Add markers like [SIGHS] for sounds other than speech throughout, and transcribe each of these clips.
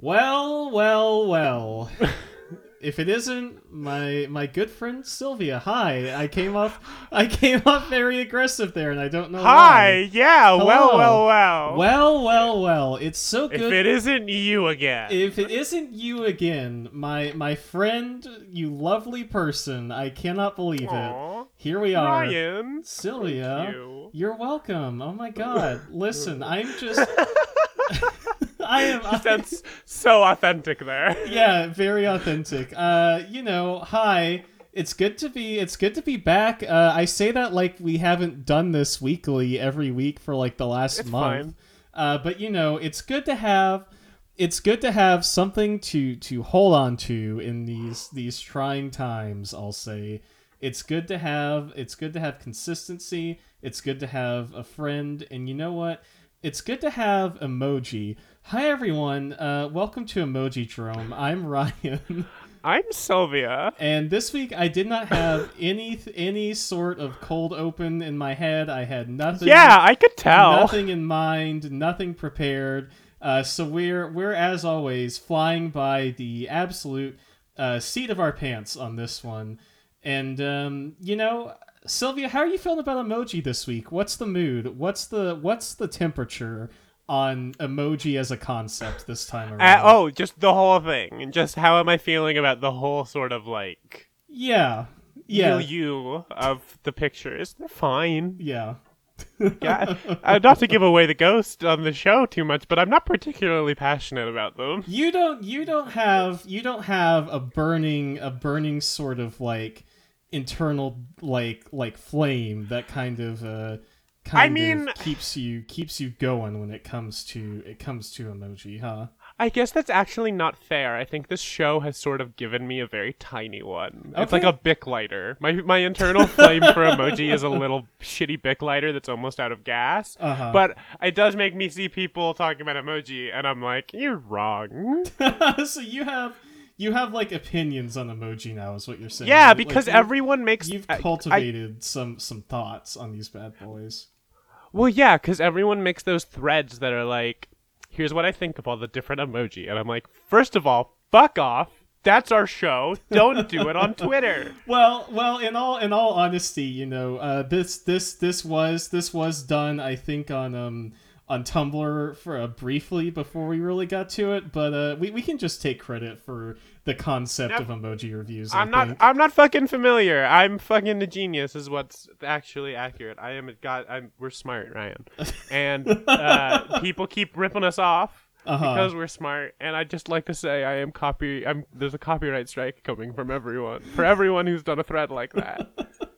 Well, well, well. [LAUGHS] if it isn't my my good friend Sylvia, hi. I came off I came off very aggressive there, and I don't know Hi, why. yeah, well, Hello. well, well. Well, well, well. It's so good. if it isn't you again. if it isn't you again, my my friend, you lovely person, I cannot believe it. Here we are. Ryan. Sylvia, you. you're welcome. Oh my god. [LAUGHS] Listen, I'm just [LAUGHS] I am [LAUGHS] I, That's so authentic there. [LAUGHS] yeah, very authentic. Uh, you know, hi. It's good to be. It's good to be back. Uh, I say that like we haven't done this weekly every week for like the last It's month. fine. Uh, but you know, it's good to have. It's good to have something to to hold on to in these these trying times. I'll say. It's good to have. It's good to have consistency. It's good to have a friend. And you know what? It's good to have emoji. Hi everyone. Uh, welcome to Emojidrome. I'm Ryan. I'm Sylvia. And this week I did not have any any sort of cold open in my head. I had nothing. Yeah, I could tell. nothing in mind, nothing prepared. Uh, so we're we're as always flying by the absolute uh, seat of our pants on this one. And um, you know, Sylvia, how are you feeling about emoji this week? What's the mood? What's the what's the temperature on emoji as a concept this time around? Uh, oh, just the whole thing. And just how am I feeling about the whole sort of like yeah, yeah, milieu of the pictures? They're fine. yeah. [LAUGHS] Yeah, uh, not to give away the ghost on the show too much, but I'm not particularly passionate about them. You don't you don't have you don't have a burning a burning sort of like internal like like flame that kind of uh I mean- keeps you keeps you going when it comes to it comes to emoji, huh? I guess that's actually not fair. I think this show has sort of given me a very tiny one. It's like a Bic lighter. My my internal flame for emoji is a [LAUGHS] little shitty Bic lighter that's almost out of gas. Uh-huh. But it does make me see people talking about emoji, and I'm like, you're wrong. [LAUGHS] so you have you have like opinions on emoji now is what you're saying. yeah, because you- everyone makes. you've I- I- cultivated some some thoughts on these bad boys. Well, yeah, because everyone makes those threads that are like, here's what I think of all the different emoji, and I'm like, first of all, fuck off. That's our show. Don't do it on Twitter. [LAUGHS] Well, well, in all in all honesty, you know, uh, this this this was this was done, I think, on um on Tumblr for uh, briefly before we really got to it, but uh, we we can just take credit for the concept Yep. of emoji reviews. I'm not. I'm not fucking familiar. I'm fucking a genius. Is what's actually accurate. I am a god. I'm. We're smart, Ryan. [LAUGHS] And uh, people keep ripping us off Uh-huh. because we're smart. And I just like to say I am copy. I'm. There's a copyright strike coming from everyone for everyone who's done a thread like that. [LAUGHS]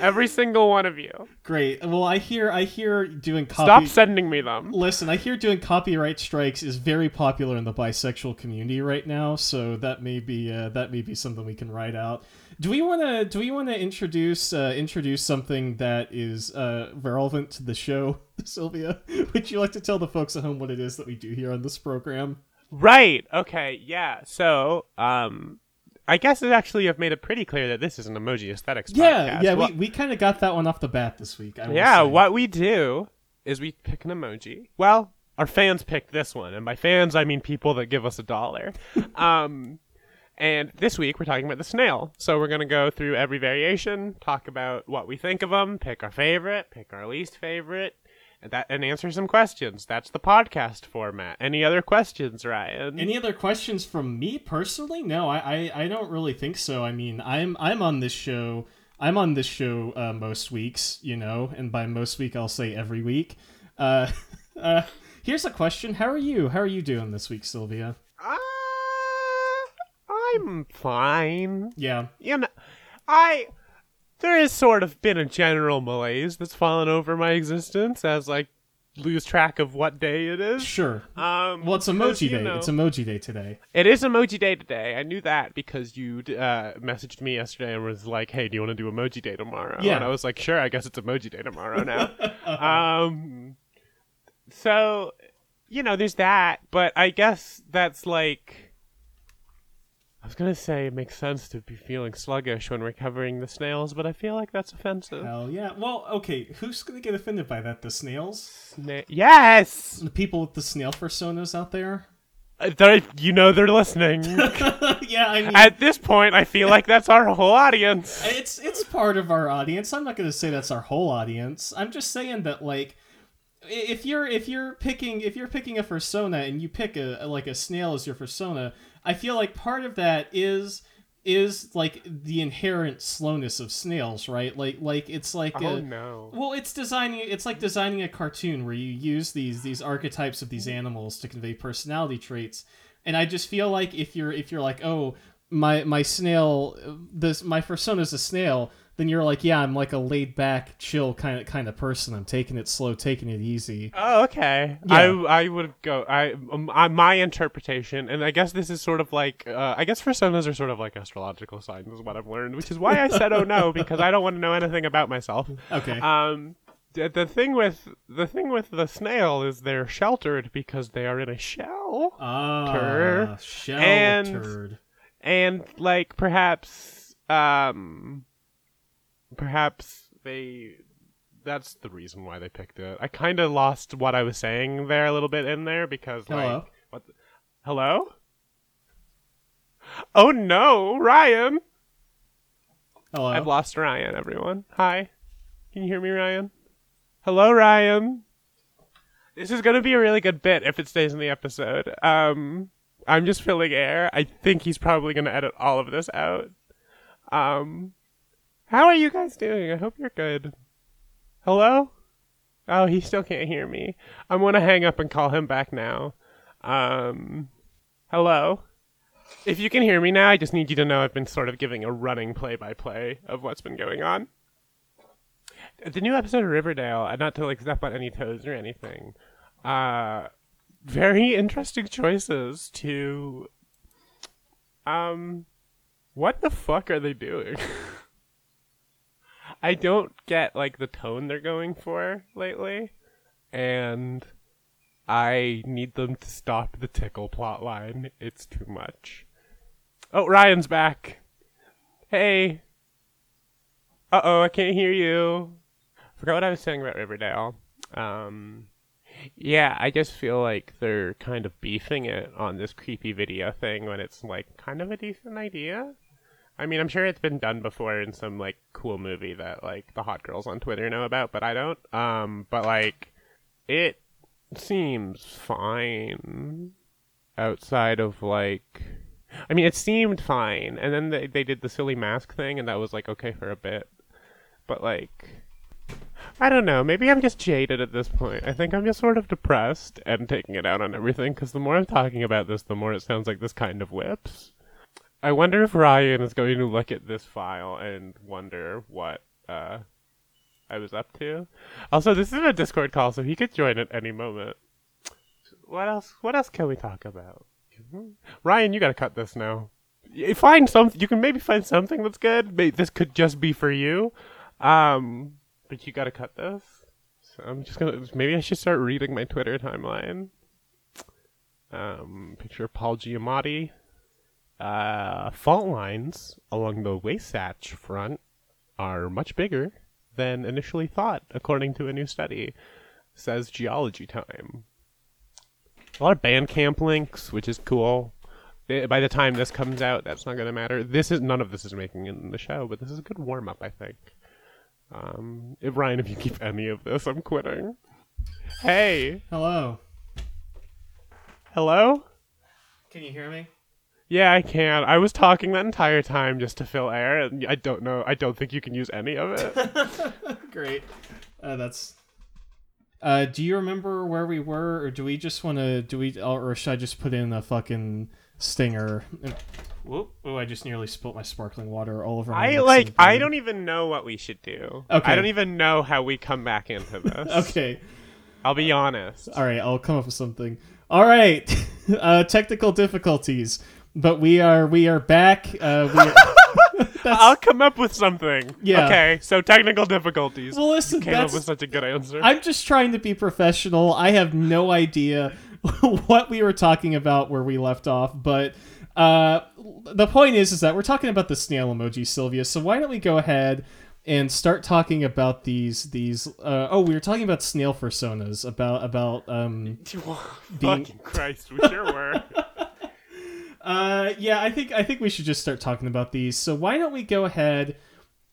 Every single one of you. Great. Well, I hear I hear doing copy. Stop sending me them. Listen, I hear doing copyright strikes is very popular in the bisexual community right now, so that may be uh, that may be something we can write out. Do we want to do we want to introduce uh, introduce something that is uh, relevant to the show, [LAUGHS] Sylvia? Would you like to tell the folks at home what it is that we do here on this program? Right. Okay. Yeah. So, um, I guess it actually have made it pretty clear that this is an emoji aesthetics Yeah, podcast. yeah, Well- we, we kind of got that one off the bat this week. I Yeah, what we do is we pick an emoji. Well, our fans picked this one, and by fans I mean people that give us a dollar. [LAUGHS] um, and this week we're talking about the snail. So we're gonna go through every variation, talk about what we think of them, pick our favorite, pick our least favorite, that and answer some questions. That's the podcast format. Any other questions, Ryan? Any other questions from me personally? No, I, I, I don't really think so. I mean, I'm I'm on this show. I'm on this show uh, most weeks, you know, and by most week I'll say every week. Uh, [LAUGHS] uh, here's a question: How are you? How are you doing this week, Sylvia? Uh, I'm fine. Yeah, you know, I there has sort of been a general malaise that's fallen over my existence as I lose track of what day it is. sure. Um, Well, it's Emoji Day. know- It's Emoji Day today. it is Emoji Day today. I knew that because you uh, messaged me yesterday and was like, "Hey, do you want to do Emoji Day tomorrow?" Yeah. and I was like, "Sure, I guess it's Emoji Day tomorrow now." [LAUGHS] um, so you know, there's that, but I guess that's like. I was gonna say it makes sense to be feeling sluggish when we're covering the snails, but I feel like that's offensive. Hell yeah. Well, okay. Who's gonna get offended by that? The snails? Sna- yes. The people with the snail personas out there? Uh, they're- you know they're listening. [LAUGHS] yeah, I mean, At this point, I feel like that's our whole audience. [LAUGHS] it's it's part of our audience. I'm not going to say that's our whole audience. I'm just saying that like if you're if you're picking if you're picking a persona and you pick a like a snail as your persona, I feel like part of that is is like the inherent slowness of snails, right? Like like it's like Oh a, no. well, it's designing. It's like designing a cartoon where you use these these archetypes of these animals to convey personality traits. And I just feel like if you're if you're like, oh, my my snail, this my persona's a snail, then you're like, yeah, I'm like a laid back, chill kind of kind of person. I'm taking it slow, taking it easy. Oh, okay. Yeah. I I would go. I, um, I my interpretation, and I guess this is sort of like. Uh, I guess personas are sort of like astrological signs, is what I've learned. Which is why I said, "Oh no," because I don't want to know anything about myself. Okay. Um, the, thing with the thing with the snail is they're sheltered because they are in a shell, Ah, shell and- and like perhaps um, perhaps they. That's the reason why they picked it. I kind of lost what I was saying there a little bit in there because like Hello? what? The, hello? Oh no, Ryan! Hello. I've lost Ryan. Everyone, hi. Can you hear me, Ryan? Hello, Ryan. This is gonna be a really good bit if it stays in the episode. Um, I'm just filling air. I think he's probably gonna edit all of this out. Um, how are you guys doing? I hope you're good. Hello? Oh, he still can't hear me. I'm gonna hang up and call him back now. Um, hello? If you can hear me now, I just need you to know I've been sort of giving a running play by play of what's been going on. The new episode of Riverdale, not to like step on any toes or anything, uh, very interesting choices to. Um, what the fuck are they doing? [LAUGHS] I don't get like the tone they're going for lately, and I need them to stop the tickle plot line. It's too much. Oh, Ryan's back. Hey. Uh oh, I can't hear you. Forgot what I was saying about Riverdale. Um, yeah, I just feel like they're kind of beefing it on this creepy video thing when it's like kind of a decent idea. I mean, I'm sure it's been done before in some like cool movie that like the hot girls on Twitter know about, but I don't. Um, but like, it seems fine outside of like I mean it seemed fine. And then they, they did the silly mask thing and that was like okay for a bit. But like I don't know. Maybe I'm just jaded at this point. I think I'm just sort of depressed and taking it out on everything because the more I'm talking about this the more it sounds like this kind of whips I wonder if Ryan is going to look at this file and wonder what uh I was up to also this is a Discord call so he could join at any moment what else? What else can we talk about? Ryan, you gotta cut this now. Y- Find some. You can maybe find something that's good. Maybe this could just be for you. Um, but you gotta cut this. So I'm just gonna. Maybe I should start reading my Twitter timeline. Um, picture of Paul Giamatti. Uh, fault lines along the Wasatch front are much bigger than initially thought, according to a new study. Says Geology Time a lot of Bandcamp links, which is cool. Eh, By the time this comes out, that's not going to matter. This is none of this is making it in the show, but this is a good warm up, I think. Um, if Ryan, if you keep any of this, I'm quitting. Hey, Hello. hello. Can you hear me? Yeah, I can. I was talking that entire time just to fill air, and I don't know. I don't think you can use any of it. [LAUGHS] Great. Uh, that's. Uh, do you remember where we were, or do we just want to? Do we, or should I just put in a fucking stinger? Whoop! Oh, I just nearly spilt my sparkling water all over. My I like. I don't even know what we should do. Okay. I don't even know how we come back into this. [LAUGHS] Okay. I'll be honest. All right. I'll come up with something. All right. [LAUGHS] Uh, technical difficulties, but we are we are back. Uh, we are, [LAUGHS] I'll come up with something. Yeah. Okay. So technical difficulties. well, listen. Came up with such a good answer. I'm just trying to be professional. I have no idea [LAUGHS] what we were talking about where we left off, but uh, the point is, is that we're talking about the snail emoji, Sylvia. So why don't we go ahead and start talking about these these? Uh, oh, we were talking about snail personas, about about um. [LAUGHS] being- Fucking Christ, we sure were. Uh, yeah, I think I think we should just start talking about these. So why don't we go ahead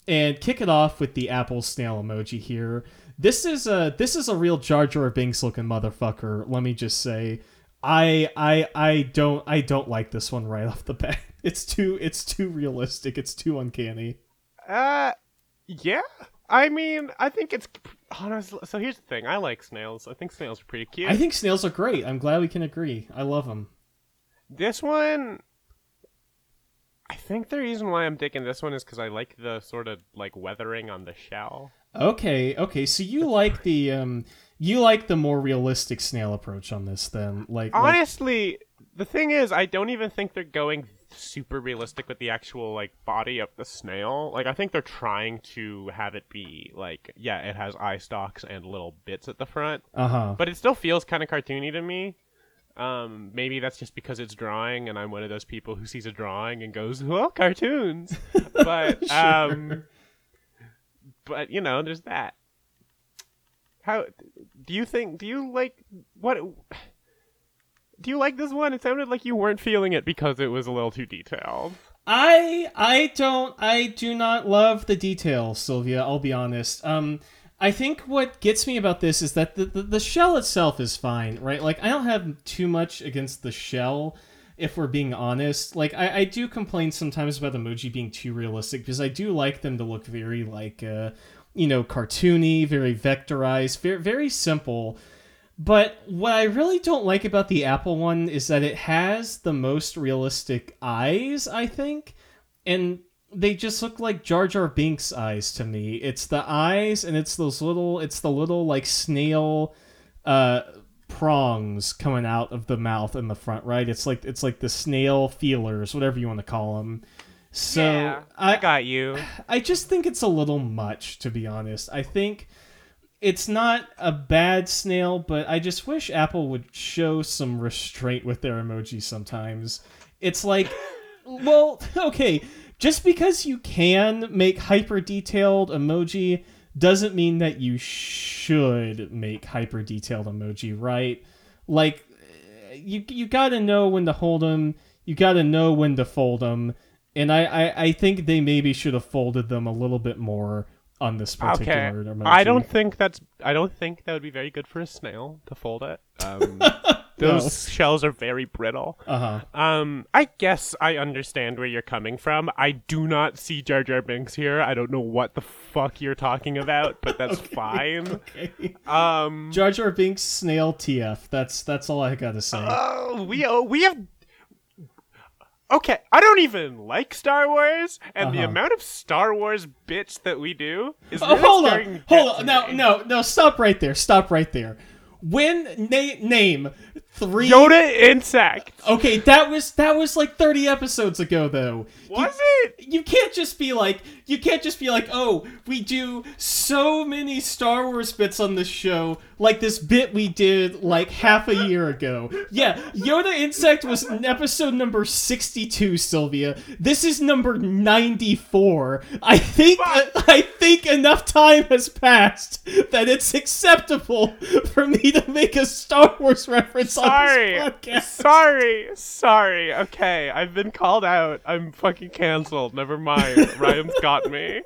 and kick it off with the apple snail emoji here? This is a this is a real Jar Jar Binks looking motherfucker. Let me just say, I I I don't I don't like this one right [LAUGHS] off the bat. It's too it's too realistic. It's too uncanny. Uh, yeah. I mean, I think it's honestly. So here's the thing: I like snails. I think snails are pretty cute. I think snails are great. I'm glad we can agree. I love them. This one, I think the reason why I'm digging this one is because I like the sort of like weathering on the shell. Okay, okay. So you like the um you like the more realistic snail approach on this then. Like, like Honestly, the thing is, I don't even think they're going super realistic with the actual like body of the snail. Like, I think they're trying to have it be like, yeah, it has eye stalks and little bits at the front, uh-huh. but it still feels kind of cartoony to me. Um, maybe that's just because it's drawing, and I'm one of those people who sees a drawing and goes, "Well, cartoons." [LAUGHS] But um, but you know, there's that. How do you think? Do you like what? Do you like this one? It sounded like you weren't feeling it because it was a little too detailed. I I don't I do not love the details, Sylvia, I'll be honest. Um I think what gets me about this is that the, the, the shell itself is fine, right? Like I don't have too much against the shell if we're being honest. Like I, I do complain sometimes about emoji being too realistic because I do like them to look very like uh you know, cartoony, very vectorized, very very simple. But what I really don't like about the Apple one is that it has the most realistic eyes, I think. And they just look like Jar Jar Binks eyes to me. It's the eyes and it's those little it's the little like snail uh prongs coming out of the mouth in the front, right? It's like it's like the snail feelers, whatever you want to call them. So yeah, I, got you. [SIGHS] I just think it's a little much, to be honest. I think it's not a bad snail, but I just wish Apple would show some restraint with their emojis sometimes. It's like, [LAUGHS] well, okay, just because you can make hyper detailed emoji doesn't mean that you should make hyper detailed emoji, right? Like, you you gotta know when to hold them, you gotta know when to fold them, and I, I, I think they maybe should have folded them a little bit more on this Okay, particular emoji. I don't think that's. I don't think that would be very good for a snail to fold it. Um, [LAUGHS] those [LAUGHS] shells are very brittle. Uh huh. Um, I guess I understand where you're coming from. I do not see Jar Jar Binks here. I don't know what the fuck you're talking about, but that's [LAUGHS] fine. Okay. Um, Jar Jar Binks snail TF. That's that's all I gotta say. oh, we oh, we have. Okay, I don't even like Star Wars, and the Uh-huh. amount of Star Wars bits that we do is oh, really hold on, hold on. No, no, no. Stop right there. Stop right there. When na- name three. Yoda insect. Okay, that was that was like thirty episodes ago, though. Was you, it? You can't just be like you can't just be like, oh, we do so many Star Wars bits on this show, like this bit we did like half a year ago. Yeah, Yoda Insect was in episode number sixty-two, Sylvia. This is number ninety-four. I think I think enough time has passed that it's acceptable for me to make a Star Wars reference on [LAUGHS] podcast. Sorry. Sorry. Okay, I've been called out. I'm fucking canceled. Never mind. [LAUGHS] Ryan's got me.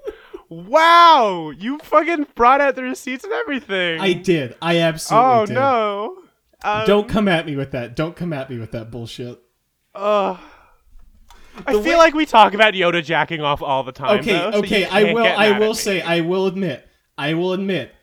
Wow, you fucking brought out the receipts and everything. I did. I absolutely Oh did. no. Um, Don't come at me with that. Don't come at me with that bullshit. Uh, I feel way- like we talk about Yoda jacking off all the time. Okay, though, so okay. I will. I will say. I will admit. I will admit.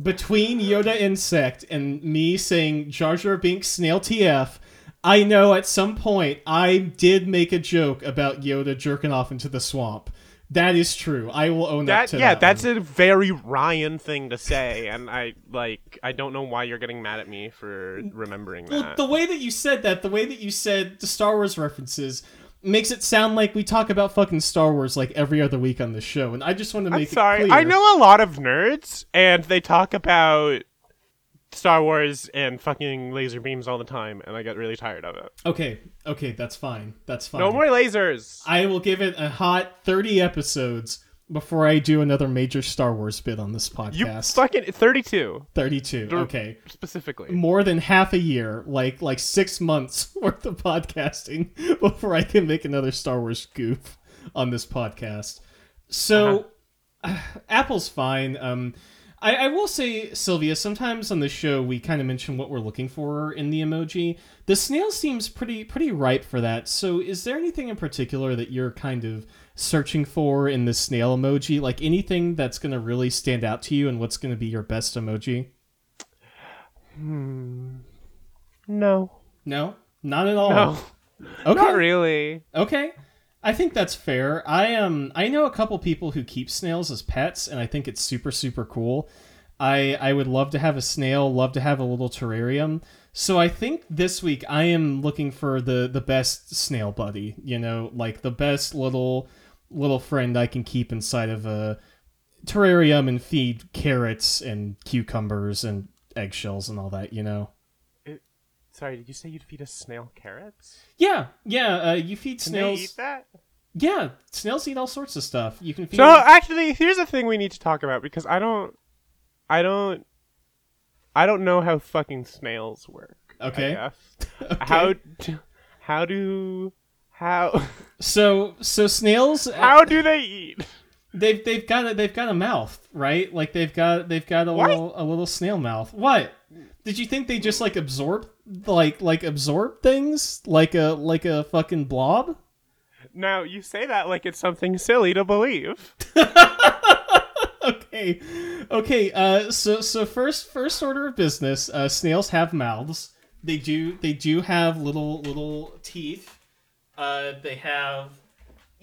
Between Yoda Insect and me saying Jar Jar Binks Snail TF, I know at some point I did make a joke about Yoda jerking off into the swamp. That is true. I will own that. That yeah, that that's one. a very Ryan thing to say, and I like. I don't know why you're getting mad at me for remembering Well, that. the way that you said that, the way that you said the Star Wars references, makes it sound like we talk about fucking Star Wars like every other week on this show, and I just want to I'm make sorry. it clear. I know a lot of nerds, and they talk about Star Wars and fucking laser beams all the time, and I get really tired of it. Okay, okay, that's fine. That's fine. No more lasers. I will give it a hot 30 episodes before I do another major Star Wars bit on this podcast. You fucking 32 32. Okay. specifically. More than half a year, like like 6 months [LAUGHS] worth of podcasting [LAUGHS] before I can make another Star Wars goof on this podcast. So [SIGHS] Apple's fine. Um I, I will say, Sylvia, sometimes on the show we kind of mention what we're looking for in the emoji. The snail seems pretty pretty ripe for that. So, is there anything in particular that you're kind of searching for in the snail emoji? Like anything that's going to really stand out to you, and what's going to be your best emoji? Hmm. No. No, not at all. No. Okay. Not really. Okay. I think that's fair. I um I know a couple people who keep snails as pets and I think it's super super cool. I I would love to have a snail, love to have a little terrarium. So I think this week I am looking for the the best snail buddy, you know, like the best little little friend I can keep inside of a terrarium and feed carrots and cucumbers and eggshells and all that, you know. Sorry, did you say you'd feed a snail carrots? Yeah, yeah, uh, you feed Can snails. they eat that? Yeah, snails eat all sorts of stuff. You can feed So actually, here's a thing we need to talk about because I don't, I don't, I don't know how fucking snails work. Okay. [LAUGHS] Okay. How, how do, how, So so snails uh, how do they eat? they've they've got a they've got a mouth, right? Like they've got they've got a What? little a little snail mouth. What? Did you think they just like absorb like like absorb things like a like a fucking blob? Now you say that like it's something silly to believe. [LAUGHS] okay. Okay, uh so so first first order of business, uh snails have mouths. They do they do have little little teeth. Uh they have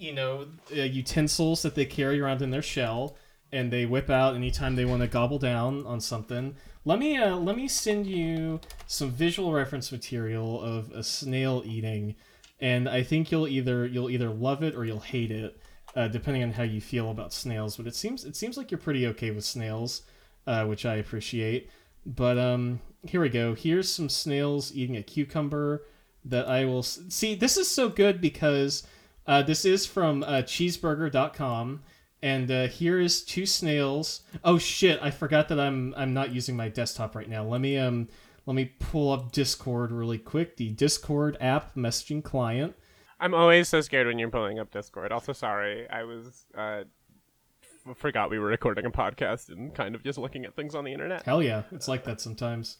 you know, uh, utensils that they carry around in their shell and they whip out anytime they want to gobble down on something. Let me uh let me send you some visual reference material of a snail eating and I think you'll either you'll either love it or you'll hate it uh, depending on how you feel about snails. But it seems it seems like you're pretty okay with snails, uh, which I appreciate. But um, here we go. Here's some snails eating a cucumber that I will see. This is so good because uh, this is from uh, cheeseburger.com. And uh, here is two snails. Oh shit! I forgot that I'm I'm not using my desktop right now. Let me um let me pull up Discord really quick. The Discord app messaging client. I'm always so scared when you're pulling up Discord. Also, sorry, I was uh, f- forgot we were recording a podcast and kind of just looking at things on the internet. Hell yeah, it's like that sometimes.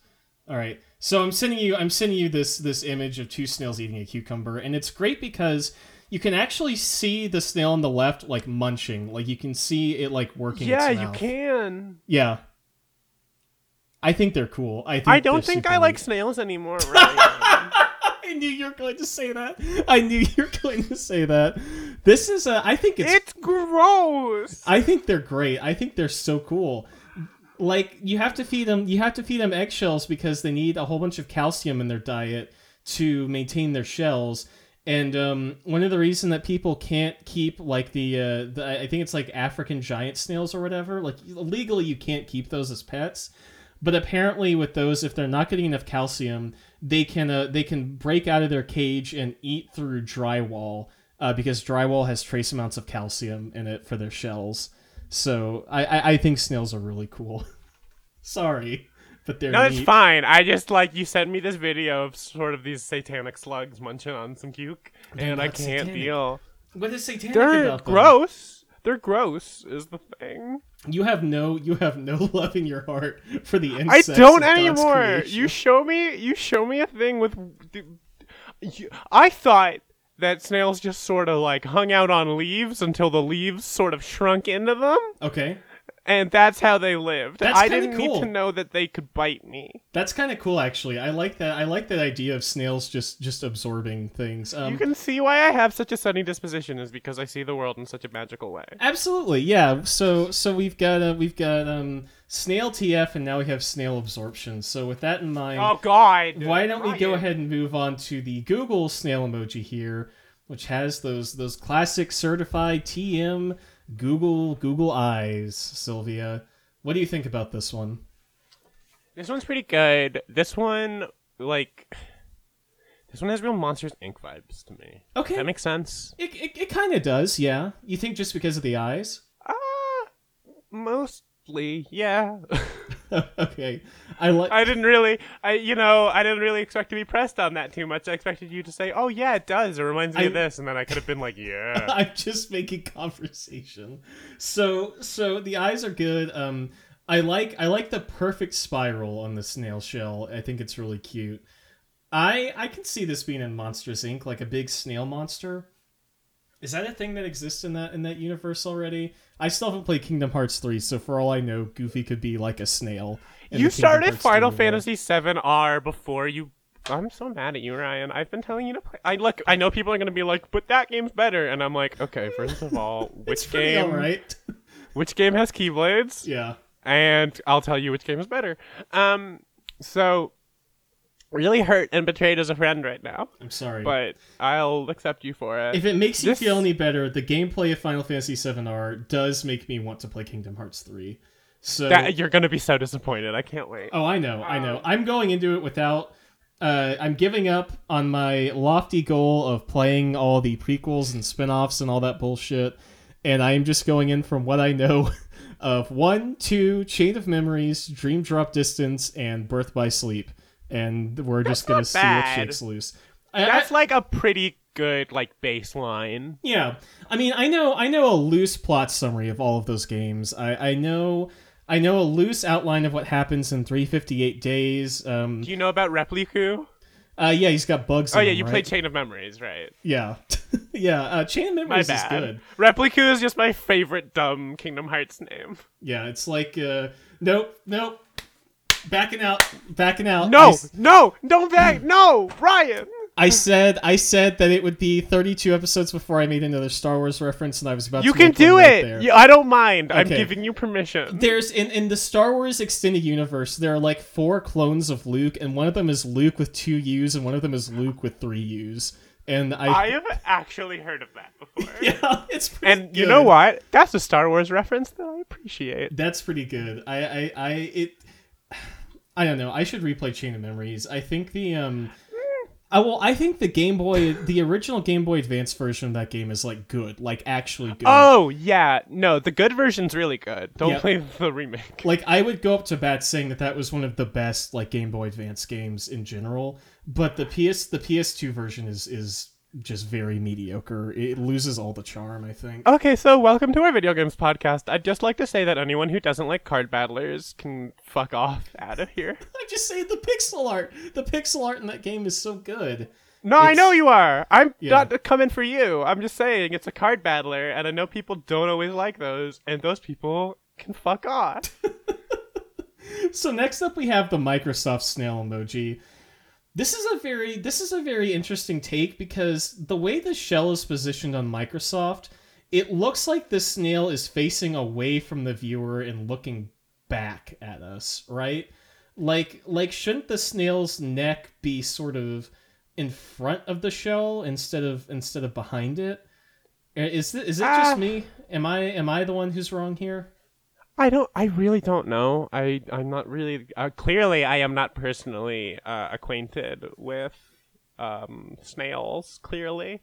All right, so I'm sending you I'm sending you this this image of two snails eating a cucumber, and it's great because you can actually see the snail on the left like munching, like you can see it like working. Yeah, you can. Yeah, I think they're cool. I think I don't think I like snails anymore. [LAUGHS] Right? I knew you were going to say that. I knew you were going to say that. This is a. I think it's it's gross. I think they're great. I think they're so cool. Like you have to feed them you have to feed them eggshells because they need a whole bunch of calcium in their diet to maintain their shells. And um, one of the reason that people can't keep like the, uh, the I think it's like African giant snails or whatever, like legally you can't keep those as pets. But apparently with those if they're not getting enough calcium, they can uh, they can break out of their cage and eat through drywall uh, because drywall has trace amounts of calcium in it for their shells. So I, I, I think snails are really cool. [LAUGHS] Sorry, but they're No, it's fine. I just like you sent me this video of sort of these satanic slugs munching on some cuke, They're and I can't satanic. deal. What is satanic They're about them? gross. They're gross is the thing. You have no you have no [LAUGHS] love in your heart for the insects. I don't anymore. You show me. You show me a thing with. you- I thought that snails just sort of like hung out on leaves until the leaves sort of shrunk into them, okay? And that's how they lived. That's I didn't cool. need to know that they could bite me. That's kind of cool, actually. I like that. I like that idea of snails just just absorbing things. Um, you can see why I have such a sunny disposition is because I see the world in such a magical way. Absolutely, yeah. So so we've got uh, we've got um snail TF and now we have snail absorption. So with that in mind, Oh God! why don't we go ahead and move on to the Google snail emoji here, which has those those classic certified TM Google Google eyes. Sylvia, what do you think about this one? This one's pretty good. This one, like, this one has real Monsters Inc. vibes to me. Okay, That makes sense. it it, it kind of does, yeah. You think just because of the eyes? Uh, Mostly, yeah. [LAUGHS] okay, I like. I didn't really, I you know, I didn't really expect to be pressed on that too much. I expected you to say, "Oh yeah, it does. It reminds me I- of this," and then I could have been like, [LAUGHS] "Yeah." I'm just making conversation. So so the eyes are good. Um I like I like the perfect spiral on the snail shell. I think it's really cute. I I can see this being in Monsters Inc. like a big snail monster. Is that a thing that exists in that in that universe already? I still haven't played Kingdom Hearts 3, so for all I know, Goofy could be like a snail. you started Hearts Final. Fantasy VII R before you. I'm so mad at you, Ryan. I've been telling you to play. I look. I know people are gonna be like, "But that game's better," and I'm like, "Okay, first of all, [LAUGHS] which game? alright. [LAUGHS] Which game has keyblades?" yeah. and I'll tell you which game is better. Um, so really hurt and betrayed as a friend right now, I'm sorry. but I'll accept you for it. If it makes you This- feel any better, the gameplay of Final Fantasy VII R does make me want to play Kingdom Hearts 3. So that you're gonna be so disappointed. I can't wait. Oh, I know. I know. I'm going into it without uh, I'm giving up on my lofty goal of playing all the prequels and spin-offs and all that bullshit, and I am just going in from what I know [LAUGHS] of 1, 2, Chain of Memories, Dream Drop Distance, and Birth by Sleep. And we're just going to see what bad. shakes loose. I- I- That's like a pretty good like baseline. Yeah, I mean, I know, I know a loose plot summary of all of those games. I, I know, I know a loose outline of what happens in 358 days. Um, Do you know about Repliku? uh, yeah, he's got bugs. Oh in yeah, him, you right? played Chain of Memories, right? Yeah, [LAUGHS] yeah. Uh, Chain of My Memories is bad. good. Repliku is just my favorite dumb Kingdom Hearts name. Yeah, it's like, uh, nope, nope, backing out, backing out. No, s- no, don't back. no, Ryan. I said, I said that it would be 32 episodes before I made another Star Wars reference, and I was about You to. can do it. Yeah, I don't mind. I'm giving you permission. There's in in the Star Wars extended universe, there are like four clones of Luke, and one of them is Luke with two U's, and one of them is Luke with three U's. And I, I have actually heard of that before. [LAUGHS] yeah, it's pretty And you know what? That's a Star Wars reference that I appreciate. That's pretty good. I, I, I, it. I don't know. I should replay Chain of Memories. I think the um. I well, I think the Game Boy, the original Game Boy Advance version of that game is like good, like actually good. Oh yeah, no, the good version's really good. Don't Yeah. play the remake. like I would go up to bat saying that that was one of the best like Game Boy Advance games in general. But the PS the PS2 version is is just very mediocre. It loses all the charm. I think. Okay, so welcome to our video games podcast. I'd just like to say that anyone who doesn't like card battlers can fuck off out of here. [LAUGHS] I'm just saying the pixel art. The pixel art in that game is so good. No, I know you are. I'm Yeah. not coming for you. I'm just saying it's a card battler, and I know people don't always like those, and those people can fuck off. [LAUGHS] So next up we have the Microsoft snail emoji. This is a very this is a very interesting take because the way the shell is positioned on Microsoft, it looks like the snail is facing away from the viewer and looking back at us, right? Like like shouldn't the snail's neck be sort of in front of the shell instead of instead of behind it? Uh, Is it, is it Ah. just me? Am I am I the one who's wrong here? I don't. I really don't know. I. I'm not really. Uh, clearly, I am not personally uh, acquainted with um, snails. Clearly.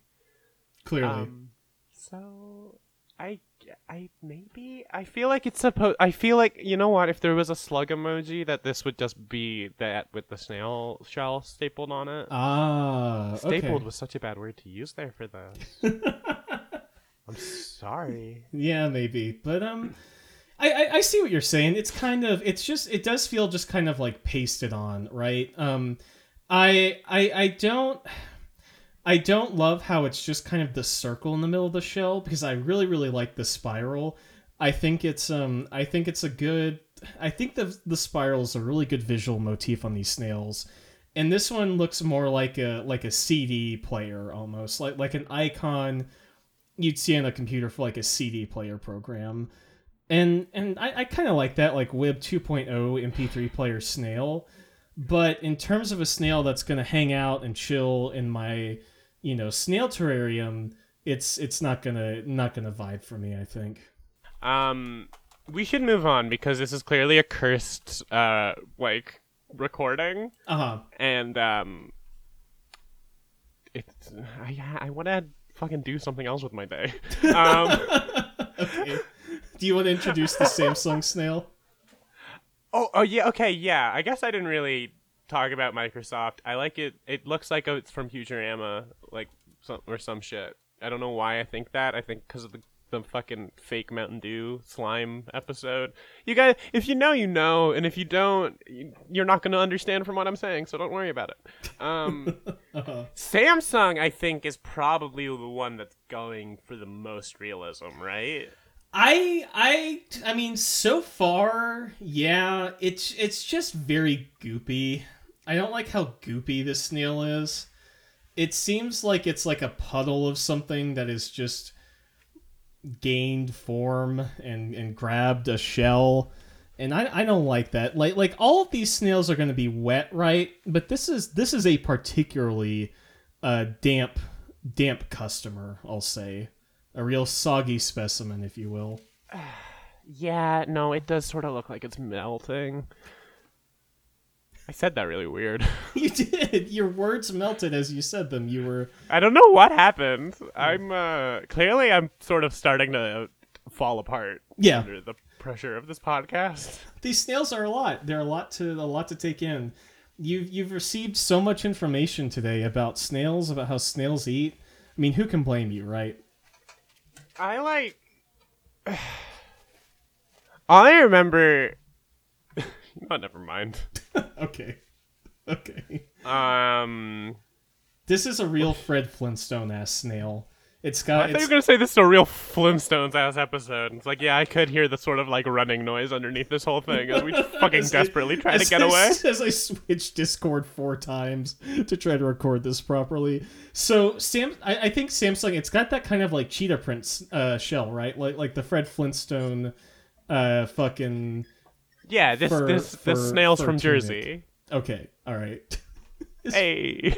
Clearly. Um, so I. I maybe I feel like it's supposed. I feel like you know what? If there was a slug emoji, that this would just be that with the snail shell stapled on it. ah, okay. stapled was such a bad word to use there for this. [LAUGHS] I'm sorry. Yeah, maybe, but um, I, I I see what you're saying. It's kind of it's just it does feel just kind of like pasted on, right? Um, I I I don't. I don't love how it's just kind of the circle in the middle of the shell because I really really like the spiral. I think it's um I think it's a good I think the the spiral is a really good visual motif on these snails. And this one looks more like a like a CD player almost, like like an icon you'd see on a computer for like a CD player program. And and I, I kind of like that like Web 2.0 MP3 player snail. But in terms of a snail that's gonna hang out and chill in my, you know, snail terrarium, it's it's not gonna not gonna vibe for me. I think. Um, we should move on because this is clearly a cursed, uh, like recording, Uh huh. and um, it's I I want to fucking do something else with my day. [LAUGHS] Um, okay. Do you want to introduce the Samsung snail? Oh, oh yeah, okay, yeah. I guess I didn't really talk about Microsoft. I like it. It looks like it's from Futurama, like some or some shit. I don't know why I think that. I think because of the the fucking fake Mountain Dew slime episode. You guys, if you know, you know, and if you don't, you- you're not going to understand from what I'm saying. So don't worry about it. Um, Uh-huh. [LAUGHS] Samsung, I think, is probably the one that's going for the most realism, right? I I I mean so far, yeah, it's it's just very goopy. I don't like how goopy this snail is. It seems like it's like a puddle of something that is just gained form and and grabbed a shell. And I, I don't like that. Like like all of these snails are going to be wet, right? But this is this is a particularly uh, damp damp customer, I'll say a real soggy specimen, if you will. [SIGHS] Yeah, no, it does sort of look like it's melting. I said that really weird. [LAUGHS] [LAUGHS] You did. Your words melted as you said them. You were. I don't know what happened. I'm uh clearly I'm sort of starting to fall apart Yeah. under the pressure of this podcast. [LAUGHS] These snails are a lot. They're a lot to a lot to take in. You've you've received so much information today about snails, about how snails eat. I mean, who can blame you, right? I like [SIGHS] All I remember [LAUGHS] Oh, never mind. [LAUGHS] okay. Okay. Um This is a real Fred Flintstone ass snail. It's I got. thought you were gonna say this is a real Flintstones ass episode. It's like, yeah, I could hear the sort of like running noise underneath this whole thing as we [LAUGHS] fucking As I- desperately try to get I- away. As I switched Discord four times to try to record this properly. So Sam, I, I think Samsung, it's got that kind of like cheetah print uh, shell, right? Like like the Fred Flintstone, uh, fucking. Yeah, this for- this for- this snail's from. Jersey. Okay, all right. [LAUGHS] Hey.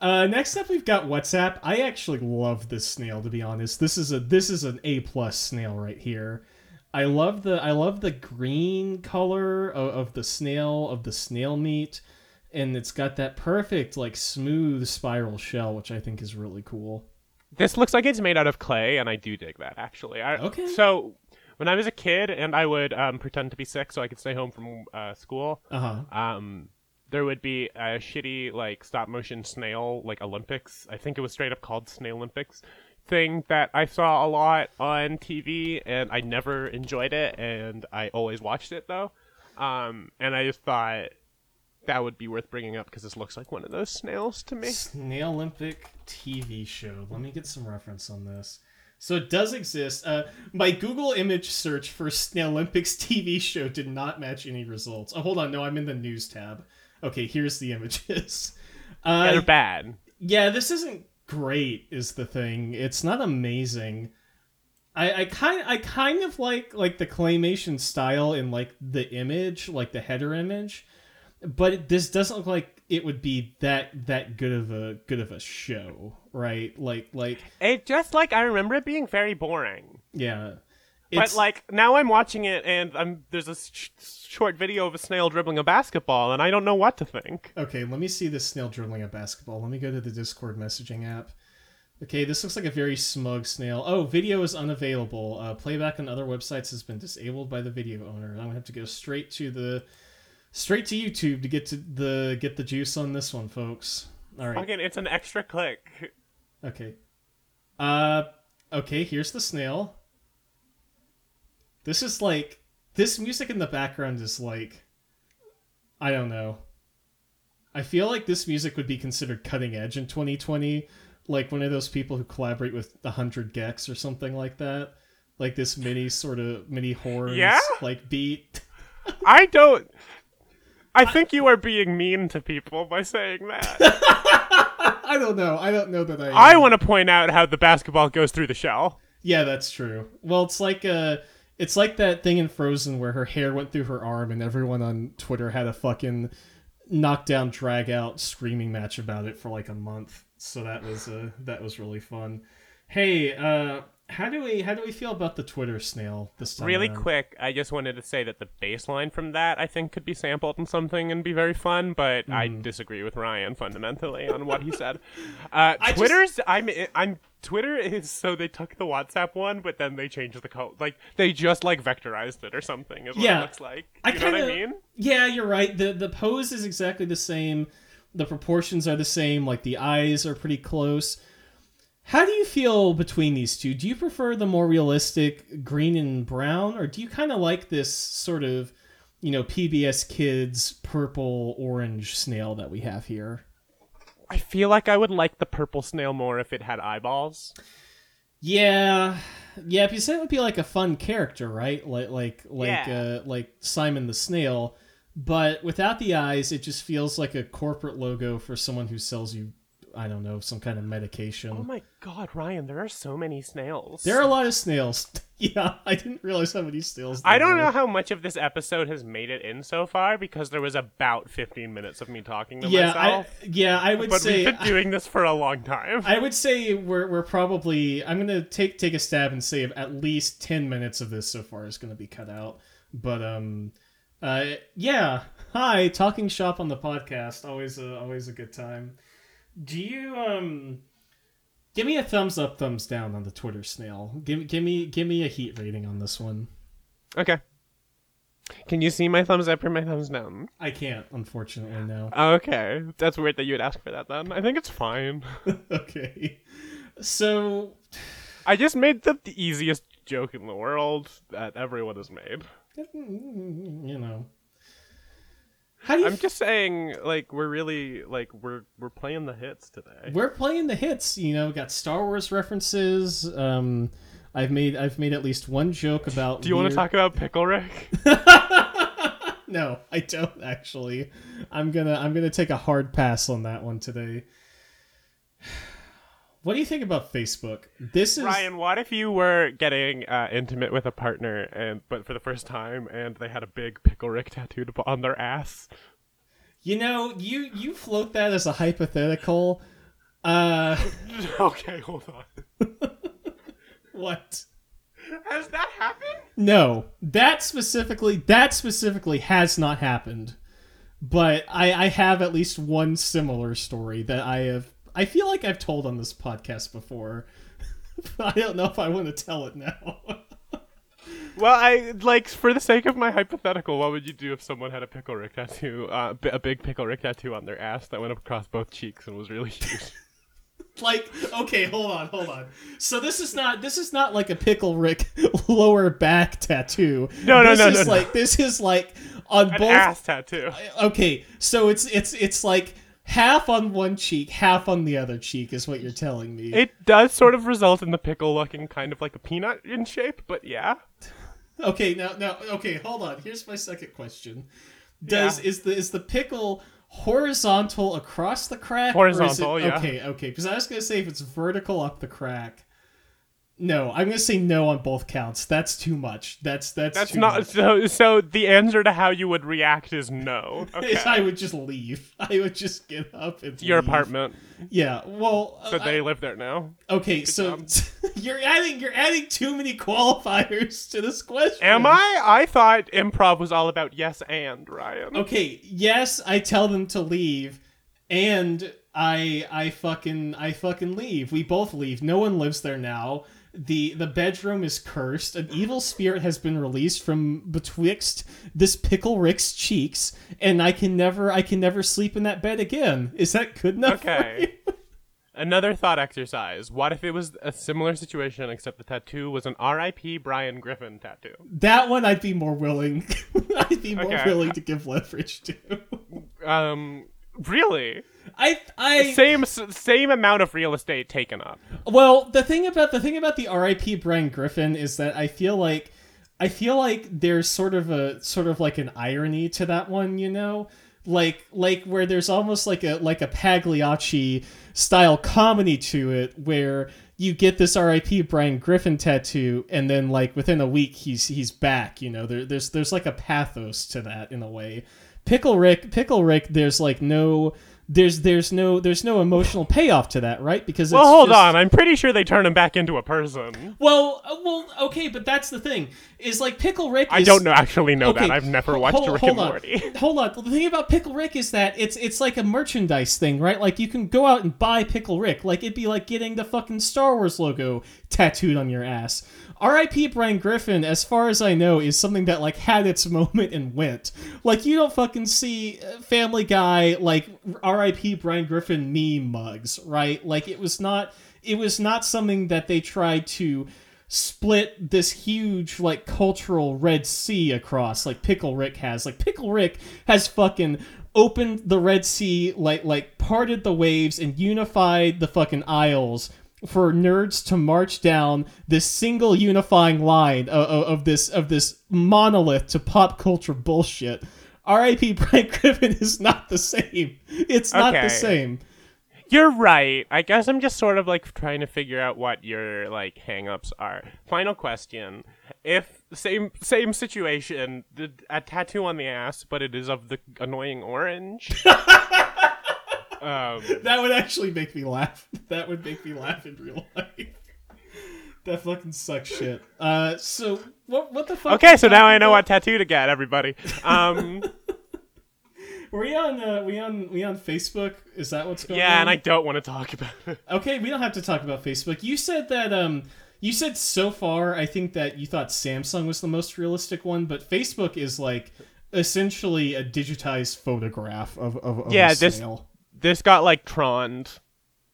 Uh, next up, we've got WhatsApp. I actually love this snail. To be honest, this is a this is an A plus snail right here. I love the I love the green color of, of the snail of the snail meat, and it's got that perfect like smooth spiral shell, which I think is really cool. This looks like it's made out of clay, and I do dig that actually. I, Okay. So when I was a kid, and I would um, pretend to be sick so I could stay home from uh, school, Uh huh. um, there would be a shitty like stop motion snail like Olympics. I think it was straight up called Snail Olympics thing that I saw a lot on TV, and I never enjoyed it, and I always watched it though. Um, and I just thought that would be worth bringing up because this looks like one of those snails to me. Snail Olympic TV show. Let me get some reference on this. So it does exist. Uh, my Google image search for Snail Olympics TV show did not match any results. Oh, hold on. No, I'm in the news tab. Okay, here's the images. [LAUGHS] Yeah, Uh, they're bad. yeah, this isn't great. Is the thing? It's not amazing. I, I kind I kind of like like the claymation style in like the image, like the header image, but this doesn't look like it would be that that good of a good of a show, right? Like like It just like I remember it being very boring. yeah, But like now I'm watching it and I'm there's a sh- short video of a snail dribbling a basketball and I don't know what to think. Okay, let me see this snail dribbling a basketball. Let me go to the Discord messaging app. Okay, this looks like a very smug snail. Oh, video is unavailable. Uh, playback on other websites has been disabled by the video owner. I'm gonna have to go straight to the straight to YouTube to get to the get the juice on this one, folks. All right. Fucking, it's an extra click. Okay. Uh, okay. Here's the snail. This is like this music in the background is like, I don't know. I feel like this music would be considered cutting edge in 2020, like one of those people who collaborate with 100 gecs or something like that. Like this mini sort of mini horns, Yeah? like beat. [LAUGHS] I don't. I think you are being mean to people by saying that. [LAUGHS] I don't know. I don't know that I. I want to point out how the basketball goes through the shell. Yeah, that's true. Well, it's like uh it's like that thing in Frozen where her hair went through her arm and everyone on Twitter had a fucking knockdown drag out screaming match about it for like a month. So that was uh that was really fun. Hey, uh how do we how do we feel about the Twitter snail this time? Really around? quick, I just wanted to say that the baseline from that I think could be sampled in something and be very fun, but I disagree with Ryan fundamentally on what he said. [LAUGHS] Uh, I just- Twitter's I'm I'm Twitter is so they took the WhatsApp one, but then they changed the code. Like they just like vectorized it or something. Is what it looks like. I You know what I kinda- mean? Yeah, you're right. the The pose is exactly the same. The proportions are the same. Like the eyes are pretty close. How do you feel between these two? Do you prefer the more realistic green and brown, or do you kind of like this sort of, you know, PBS Kids purple orange snail that we have here? I feel like I would like the purple snail more if it had eyeballs. Yeah, yeah. Because that would be like a fun character, right? Like, like, like, Yeah. uh, like Simon the Snail. But without the eyes, it just feels like a corporate logo for someone who sells you, I don't know, some kind of medication. Oh my god, Ryan, there are so many snails. there are a lot of snails. [LAUGHS] yeah, I didn't realize how many snails. I don't were. know how much of this episode has made it in so far because there was about 15 minutes of me talking to Yeah, I, myself. yeah, I would but say. we've been doing this for a long time. I would say we're, we're probably I'm gonna take take a stab and say at least ten minutes of this so far is gonna be cut out. But um, uh, yeah. Hi, talking shop on the podcast. Always a always a good time. Do you um, give me a thumbs up, thumbs down on the Twitter snail? Give give me give me a heat rating on this one. okay. Can you see my thumbs up or my thumbs down? I can't, unfortunately, no. Okay, that's weird that you would ask for that then. I think it's fine. [LAUGHS] okay, so I just made the, the easiest joke in the world that everyone has made. [LAUGHS] you know. How do you I'm just saying, like, we're really like we're we're playing the hits today. we're playing the hits you know got star wars references um i've made i've made at least one joke about Do you want to talk about Pickle Rick? [LAUGHS] no i don't actually i'm gonna i'm gonna take a hard pass on that one today what do you think about facebook this is Ryan, what if you were getting uh, intimate with a partner and but for the first time and they had a big Pickle Rick tattooed on their ass? you know you you float that as a hypothetical uh [LAUGHS] okay, hold on. [LAUGHS] what Has that happened? No, that specifically that specifically has not happened. But I I have at least one similar story that I have I feel like I've told on this podcast before. [LAUGHS] But I don't know if I want to tell it now. [LAUGHS] Well, I like for the sake of my hypothetical, what would you do if someone had a Pickle Rick tattoo, uh, b- a big Pickle Rick tattoo on their ass that went across both cheeks and was really huge? [LAUGHS] like okay, hold on, hold on. So this is not this is not like a pickle Rick lower back tattoo. No, no, this no, is no, no. like this is like on An both ass tattoo. okay so it's it's it's like half on one cheek half on the other cheek is what you're telling me It does sort of result in the pickle looking kind of like a peanut in shape, but yeah. okay now now okay hold on here's my second question does Yeah. is the is the pickle horizontal across the crack or is it- Horizontal, yeah. okay okay because i was gonna say if it's vertical up the crack no i'm gonna say no on both counts that's too much that's that's That's too not much. so. So the answer to how you would react is no. [LAUGHS] Okay. i would just leave [LAUGHS] i would just get up and Your leave. apartment. yeah well So I- they live there now. Okay, so [LAUGHS] you're adding you're adding too many qualifiers to this question. Am I? I thought improv was all about yes and Ryan. Okay, yes, I tell them to leave, and I I fucking I fucking leave. We both leave. No one lives there now. The the bedroom is cursed. An evil spirit has been released from betwixt this pickle Rick's cheeks, and I can never I can never sleep in that bed again. Is that good enough? Okay. Another thought exercise. What if it was a similar situation except the tattoo was an R.I.P. Brian Griffin tattoo? That one I'd be more willing. [LAUGHS] I'd be more Okay. willing to give leverage to. Um, really? I I Same same amount of real estate taken up. well the thing about the thing about the R.I.P. Brian Griffin is that I feel like I feel like there's sort of a sort of like an irony to that one, you know, like like where there's almost like a like a Pagliacci style comedy to it where you get this R.I.P. Brian Griffin tattoo, and then like within a week he's he's back. You know, there, there's there's like a pathos to that in a way. Pickle Rick, Pickle Rick, there's like no there's there's no there's no emotional payoff to that, right? Because Well, hold just- on. I'm pretty sure they turn him back into a person. Well, uh, well, okay, but that's the thing. Is like Pickle Rick. I don't know actually know Okay, that. I've never watched hold, Rick hold and on. Morty. [LAUGHS] Hold on. The thing about Pickle Rick is that it's it's like a merchandise thing, right? Like you can go out and buy Pickle Rick. Like it'd be like getting the fucking Star Wars logo tattooed on your ass. R.I.P. Brian Griffin, as far as I know, is something that like had its moment and went. Like you don't fucking see uh, Family Guy like R.I.P. Brian Griffin meme mugs, right? Like it was not it was not something that they tried to split this huge like cultural red sea across like pickle rick has like pickle rick has fucking opened the red sea like like parted the waves and unified the fucking isles for nerds to march down this single unifying line of, of, of this of this monolith to pop culture bullshit R.I.P. [LAUGHS] Brian Griffin is not the same. It's not Okay. the same. You're right. I guess I'm just sort of like trying to figure out what your like hangups are. Final question: If same same situation, a tattoo on the ass, but it is of the annoying orange. [LAUGHS] um, [LAUGHS] That would actually make me laugh. [LAUGHS] That would make me laugh in real life. [LAUGHS] That fucking sucks shit. Uh, so what? What the fuck? okay, so now I know about? what tattoo to get, everybody. Um, Were we on? Uh, we on? We on Facebook? Is that what's going on? yeah, and I don't want to talk about it. Okay, we don't have to talk about Facebook. You said that. Um, you said so far. I think that you thought Samsung was the most realistic one, but Facebook is like essentially a digitized photograph of of, of Yeah, a this- snail. This got like Troned.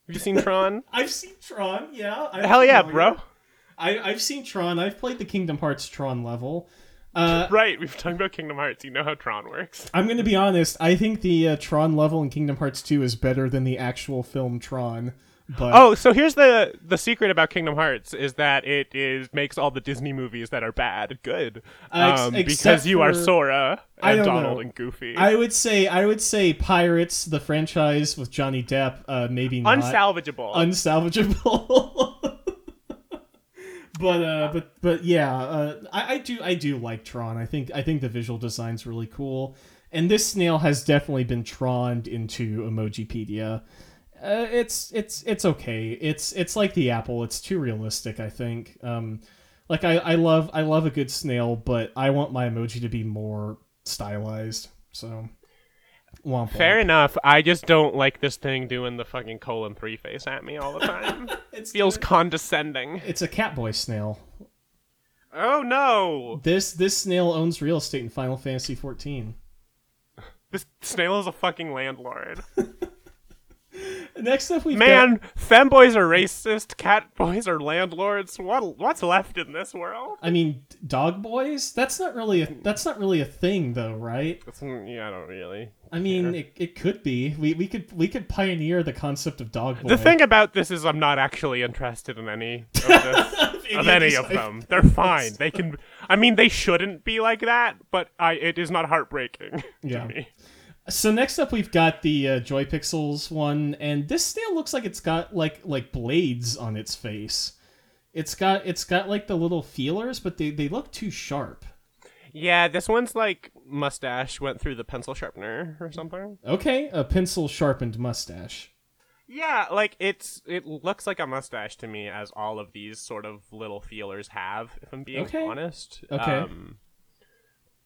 Have you seen [LAUGHS] Tron? I've seen Tron. Yeah. I'm Hell yeah, familiar. bro. I, I've seen Tron. I've played the Kingdom Hearts Tron level. Uh, Right, we've talked about Kingdom Hearts. You know how Tron works. I'm going to be honest. I think the uh, Tron level in Kingdom Hearts 2 is better than the actual film Tron. But Oh, so here's the the secret about Kingdom Hearts is that it is makes all the Disney movies that are bad good. Uh, ex- Um, because you are Sora I and don't Donald know. and Goofy. I would say I would say Pirates, the franchise with Johnny Depp, uh, maybe not Unsalvageable. unsalvageable. [LAUGHS] but uh, but but yeah, uh, I, I do I do like Tron. I think I think the visual design's really cool, and this snail has definitely been troned into Emojipedia. Uh, it's it's it's okay. It's it's like the apple. It's too realistic. I think. Um, like I, I love I love a good snail, but I want my emoji to be more stylized. So, womp Fair womp. enough. I just don't like this thing doing the fucking colon three face at me all the [LAUGHS] time. it Feels condescending. it's a Catboy snail. Oh no! This this snail owns real estate in Final Fantasy XIV. This snail is a fucking landlord. [LAUGHS] Next up, we've Man, got. femboys are racist, cat boys are landlords. What what's left in this world? I mean, dog boys. That's not really a that's not really a thing, though, right? It's- yeah, I don't really. I mean, it, it could be. We, we could we could pioneer the concept of dog boy. The thing about this is I'm not actually interested in any of this. [LAUGHS] of any of them. They're fine. They can. I mean, they shouldn't be like that, but I. It is not heartbreaking [LAUGHS] Yeah. to me. So next up, we've got the uh, Joy Pixels one, and this snail looks like it's got like like blades on its face. It's got it's got like the little feelers, but they, they look too sharp. Yeah, this one's like mustache went through the pencil sharpener or something. Okay, a pencil sharpened mustache. Yeah, like it's it looks like a mustache to me, as all of these sort of little feelers have. If I'm being Okay. honest. Okay. Um,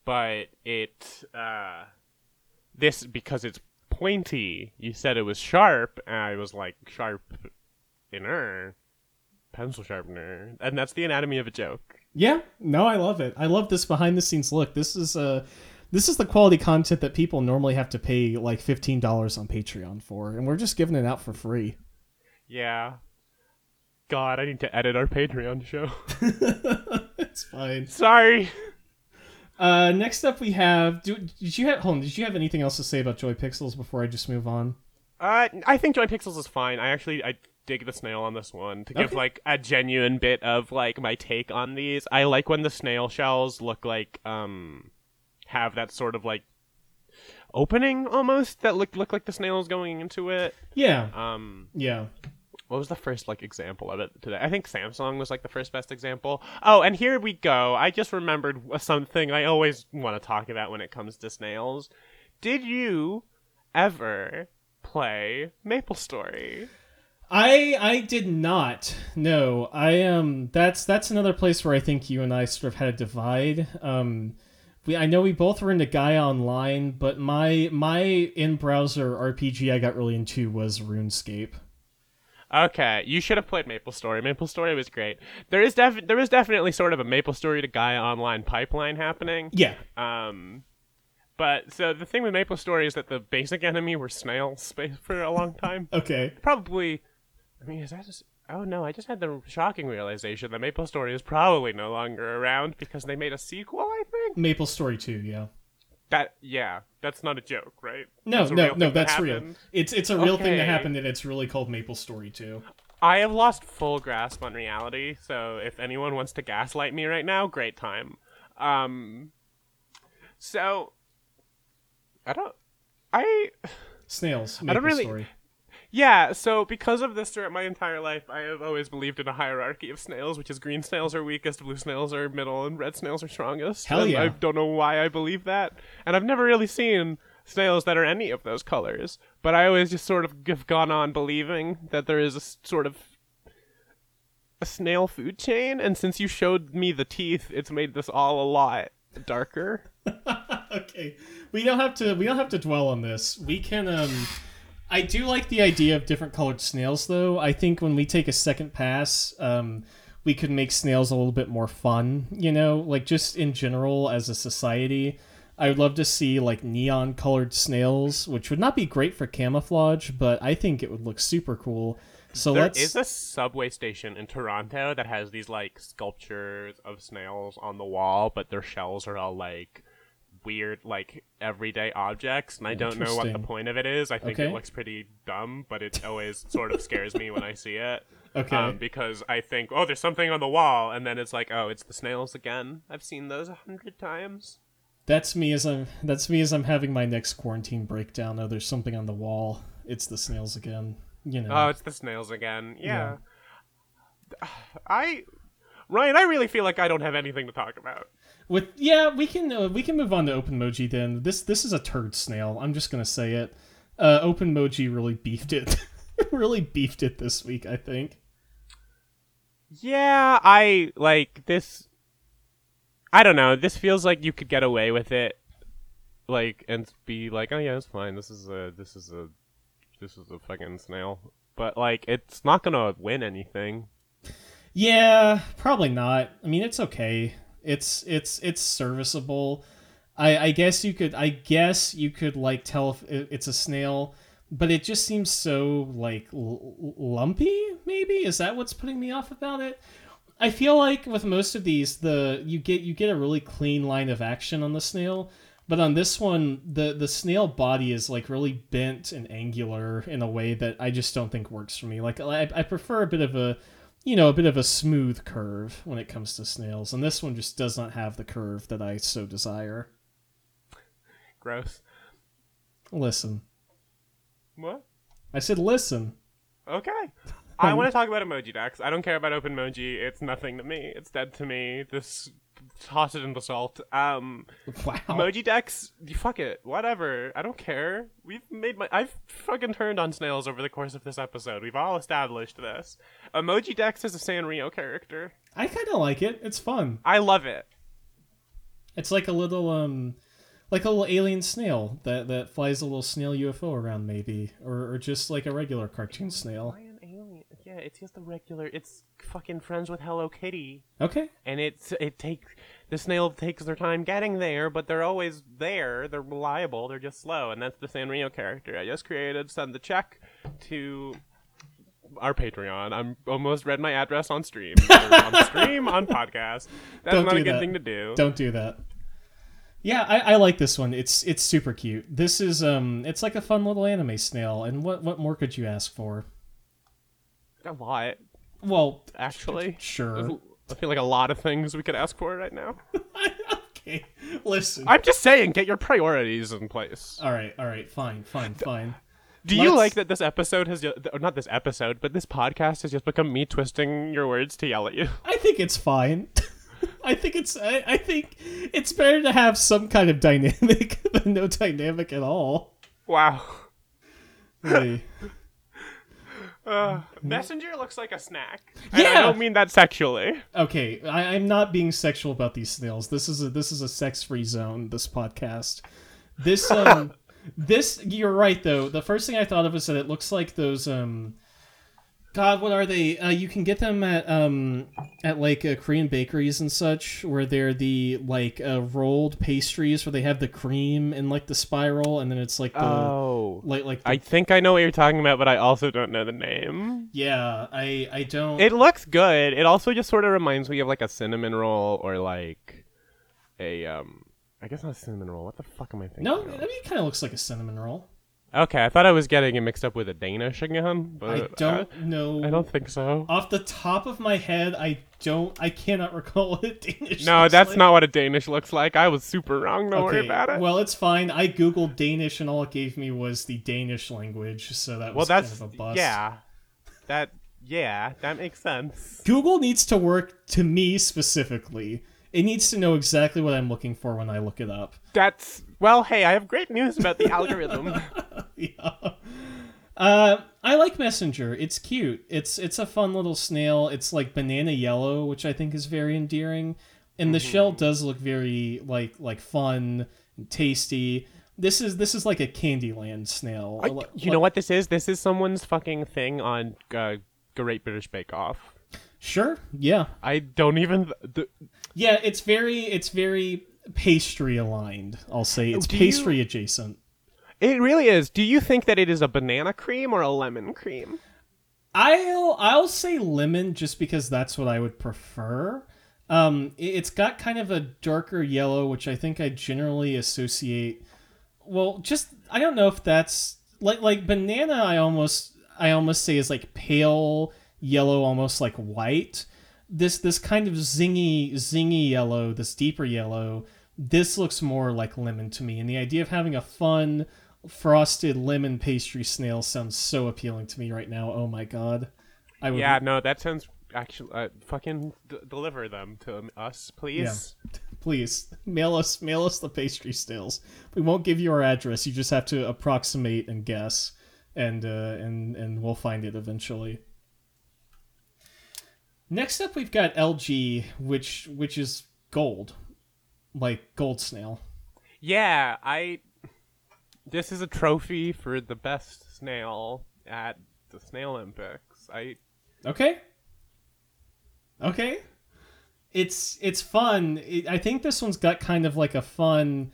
but it uh, this because it's pointy. You said it was sharp, and I was like sharp inner pencil sharpener, and that's the anatomy of a joke. Yeah, no, I love it. I love this behind the scenes look. This is uh this is the quality content that people normally have to pay like fifteen dollars on Patreon for, and we're just giving it out for free. Yeah. God, I need to edit our Patreon show. [LAUGHS] it's fine. Sorry. Uh, next up we have. Do, did you have? Hold on. Did you have anything else to say about Joy Pixels before I just move on? Uh, I think Joy Pixels is fine. I actually I dig the snail on this one to give Okay. like a genuine bit of like my take on these. I like when the snail shells look like um have that sort of like opening almost that look look like the snail is going into it. Yeah, Um, yeah. What was the first like example of it today? I think Samsung was like the first best example. Oh, and here we go. I just remembered something I always want to talk about when it comes to snails. Did you ever play Maple Story? I I did not. No, I um that's that's another place where I think you and I sort of had a divide. Um we I know we both were into Gaia Online, but my my in browser RPG I got really into was RuneScape. Okay, you should have played Maple Story. Maple Story was great. There is def- there is definitely sort of a Maple Story to Gaia Online pipeline happening. Yeah. Um, but so the thing with Maple Story is that the basic enemy were snails for a long time. [LAUGHS] Okay. Probably, I mean, is that just? Oh no, I just had the shocking realization that Maple Story is probably no longer around because they made a sequel. I think Maple Story 2, yeah. That. Yeah, that's not a joke, right? No, That's no, no, thing that that's real. It's it's a real thing that happened and it's really called Maple Story 2. I have lost full grasp on reality, so if anyone wants to gaslight me right now, great time. Um, so I don't, I Snails, i don't Maple really- Story. Yeah. So because of this throughout my entire life, I have always believed in a hierarchy of snails, which is green snails are weakest, blue snails are middle, and red snails are strongest. Hell yeah. I don't know why I believe that, and I've never really seen snails that are any of those colors. But I always just sort of have gone on believing that there is a s- sort of a snail food chain, and since you showed me the teeth, it's made this all a lot darker. [LAUGHS] okay we don't have to we don't have to dwell on this we can um i do like the idea of different colored snails though. I think when we take a second pass um we could make snails a little bit more fun you know? Like just in general as a society i would love to see like neon colored snails which would not be great for camouflage but i think it would look super cool. So There let's is a subway station in Toronto that has these like sculptures of snails on the wall, but their shells are all like weird, like everyday objects, and I don't know what the point of it is. I think Okay. it looks pretty dumb, but it always sort of [LAUGHS] scares me when I see it. okay Um, because I think, oh, there's something on the wall, and then it's like, oh, it's the snails again. I've seen those a hundred times. that's me as i'm that's me as i'm having my next quarantine breakdown oh there's something on the wall it's the snails again you know Oh, it's the snails again. Yeah. [SIGHS] I, Ryan, I really feel like I don't have anything to talk about. With yeah, we can uh, we can move on to open OpenMoji then. This this is a turd snail. I'm just gonna say it. Uh, open OpenMoji really beefed it. [LAUGHS] really beefed it this week. I think. Yeah, I like this. I don't know. This feels like you could get away with it, like and be like, oh yeah, it's fine. This is a this is a this is a fucking snail. But like, it's not gonna win anything. Yeah, probably not. I mean, it's okay. It's it's it's serviceable. I I guess you could I guess you could like tell if it's a snail, but it just seems so like l- lumpy. Maybe is that what's putting me off about it? I feel like with most of these, the you get you get a really clean line of action on the snail, but on this one, the the snail body is like really bent and angular in a way that I just don't think works for me. Like I, I prefer a bit of a you know, a bit of a smooth curve when it comes to snails, and this one just does not have the curve that I so desire. Gross. Listen, What? I said listen. Okay. [LAUGHS] I want to talk about emojidex. I don't care about OpenMoji. It's nothing to me. It's dead to me. This toss it in the salt. Um, [LAUGHS] Wow. emojidex. Fuck it. Whatever. I don't care. We've made my. I've fucking turned on snails over the course of this episode. We've all established this. Emojidex is a Sanrio character. I kind of like it. It's fun. I love it. It's like a little um, like a little alien snail that that flies a little snail UFO around, maybe, or or just like a regular cartoon snail. Why an alien? Yeah, it's just a regular. It's fucking friends with Hello Kitty. Okay. and it's it takes the snail takes their time getting there, but they're always there. They're reliable. They're just slow, and that's the Sanrio character I just created. Send the check to our Patreon. I'm almost read my address on stream. [LAUGHS] On stream on podcast. That's Don't not a good that. thing to do. Don't do that. Yeah, I, I like this one. It's it's super cute. This is um, it's like a fun little anime snail, and what what more could you ask for? A lot, Well, actually. sure. I feel like a lot of things we could ask for right now. [LAUGHS] okay, listen. I'm just saying, get your priorities in place. All right, all right, fine, fine, fine. Do you Let's- like that this episode has, not this episode, but this podcast has just become me twisting your words to yell at you? I think it's fine. [LAUGHS] I think it's I, I think it's better to have some kind of dynamic [LAUGHS] than no dynamic at all. Wow. Really. Uh, messenger looks like a snack. Yeah, I don't mean that sexually. Okay, I, I'm not being sexual about these snails. This is a this is a sex free zone. This podcast. This um [LAUGHS] this you're right though. The first thing I thought of was that it looks like those um. God, what are they? Uh, you can get them at um at like uh, Korean bakeries and such, where they're the like uh, rolled pastries where they have the cream in like the spiral, and then it's like the Oh. like like the, I think I know what you're talking about, but I also don't know the name. yeah. I I don't. It looks good. It also just sort of reminds me of like a cinnamon roll or like a um. I guess not a cinnamon roll. What the fuck am I thinking? no, I mean it kind of looks like a cinnamon roll. Okay, I thought I was getting it mixed up with a Danish again, but I uh, don't know. I, I don't think so. Off the top of my head, I don't. I cannot [LAUGHS] recall what a Danish. No, that's like. not what a Danish looks like. I was super wrong. Don't worry about it. Well, it's fine. I googled Danish, and all it gave me was the Danish language, so that Well, was that's kind of a bust. yeah. That yeah, that makes sense. Google needs to work to me specifically. It needs to know exactly what I'm looking for when I look it up. That's well. Hey, I have great news about the algorithm. [LAUGHS] yeah. Uh, I like Messenger. It's cute. It's it's a fun little snail. It's like banana yellow, which I think is very endearing. And the Mm-hmm. shell does look very like like fun and tasty. This is this is like a Candyland snail. I- you know what this is? This is someone's fucking thing on uh, Great British Bake Off. Sure. Yeah. I don't even. The, Yeah. It's very it's very pastry aligned. I'll say it's Do you- pastry adjacent. it really is. Do you think that it is a banana cream or a lemon cream? I'll I'll say lemon just because that's what I would prefer. Um, it's got kind of a darker yellow, which I think I generally associate. Well, just I don't know if that's like like banana. I almost I almost say is like pale yellow, almost like white. This this kind of zingy zingy yellow, this deeper yellow. This looks more like lemon to me, and the idea of having a fun frosted lemon pastry snail sounds so appealing to me right now. Oh my god. I would Yeah, no, that sounds actually. Uh, fucking d- deliver them to us, please. Yeah. [LAUGHS] please mail us mail us the pastry snails. We won't give you our address. You just have to approximate and guess and uh, and and we'll find it eventually. Next up we've got LG which which is gold. Like gold snail. Yeah, I. This is a trophy for the best snail at the Snail Olympics. I. Okay. Okay. It's it's fun. It, I think this one's got kind of like a fun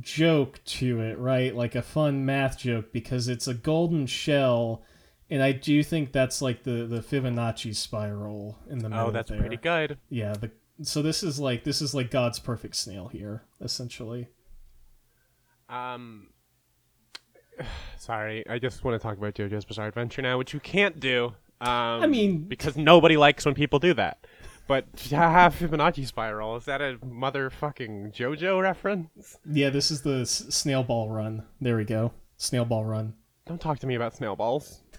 joke to it, right? Like a fun math joke because it's a golden shell, and I do think that's like the the Fibonacci spiral in the middle. Oh, that's there. pretty good. Yeah. The so this is like this is like God's perfect snail here, essentially. Um. [SIGHS] Sorry, I just want to talk about JoJo's Bizarre Adventure now, which you can't do. Um, I mean- because nobody likes when people do that. But [LAUGHS] have Fibonacci spiral is that a motherfucking JoJo reference? Yeah, this is the s- snail ball run. There we go. Snail ball run. Don't talk to me about snail balls. [LAUGHS]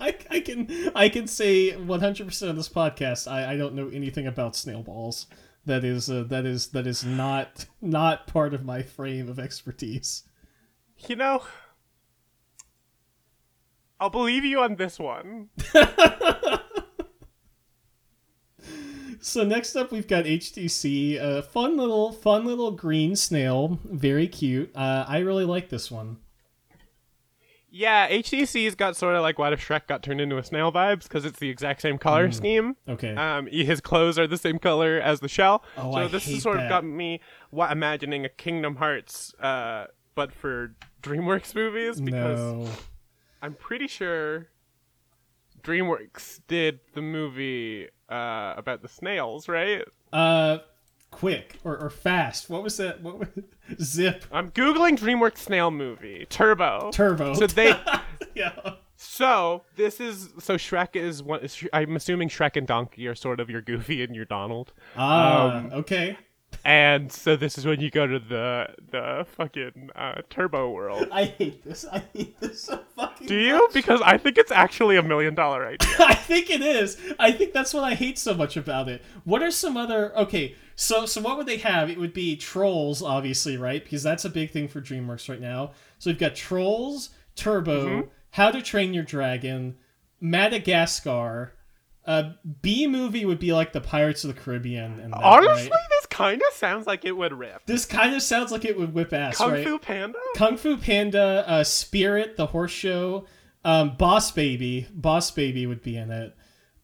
I, I can I can say 100% of this podcast I, I don't know anything about snail balls. That is uh, that is that is not not part of my frame of expertise. You know, I'll believe you on this one. So next up we've got HTC, a fun little fun little green snail, very cute. Uh, I really like this one. Yeah, HTC's got sort of like what if Shrek got turned into a snail vibes because it's the exact same color scheme. Okay. Um, his clothes are the same color as the shell. Oh, so I this hate has sort that. of got me wa- imagining a Kingdom Hearts, uh, but for DreamWorks movies because no. I'm pretty sure DreamWorks did the movie uh, about the snails, right? Uh quick or, or fast. What was that? What was [LAUGHS] Zip I'm googling DreamWorks snail movie Turbo. Turbo. So they [LAUGHS] yeah. So this is so Shrek is one. I'm assuming Shrek and Donkey are sort of your Goofy and your Donald, Ah, Um, okay. And so this is when you go to the the fucking uh, Turbo world. I hate this. I hate this so fucking Do you? Because I think it's actually a million dollar [LAUGHS] idea. I think it is. I think that's what I hate so much about it. What are some other okay, so so what would they have? It would be trolls, obviously, right? Because that's a big thing for DreamWorks right now. So we've got trolls, Turbo, Mm-hmm. How to Train Your Dragon, Madagascar. Uh, B movie would be like the Pirates of the Caribbean. And that, Honestly, right? Kind of sounds like it would rip. this kind of sounds like it would whip ass, Kung right? Fu Panda? Kung Fu Panda, uh, Spirit, the horse show, um, Boss Baby, Boss Baby would be in it.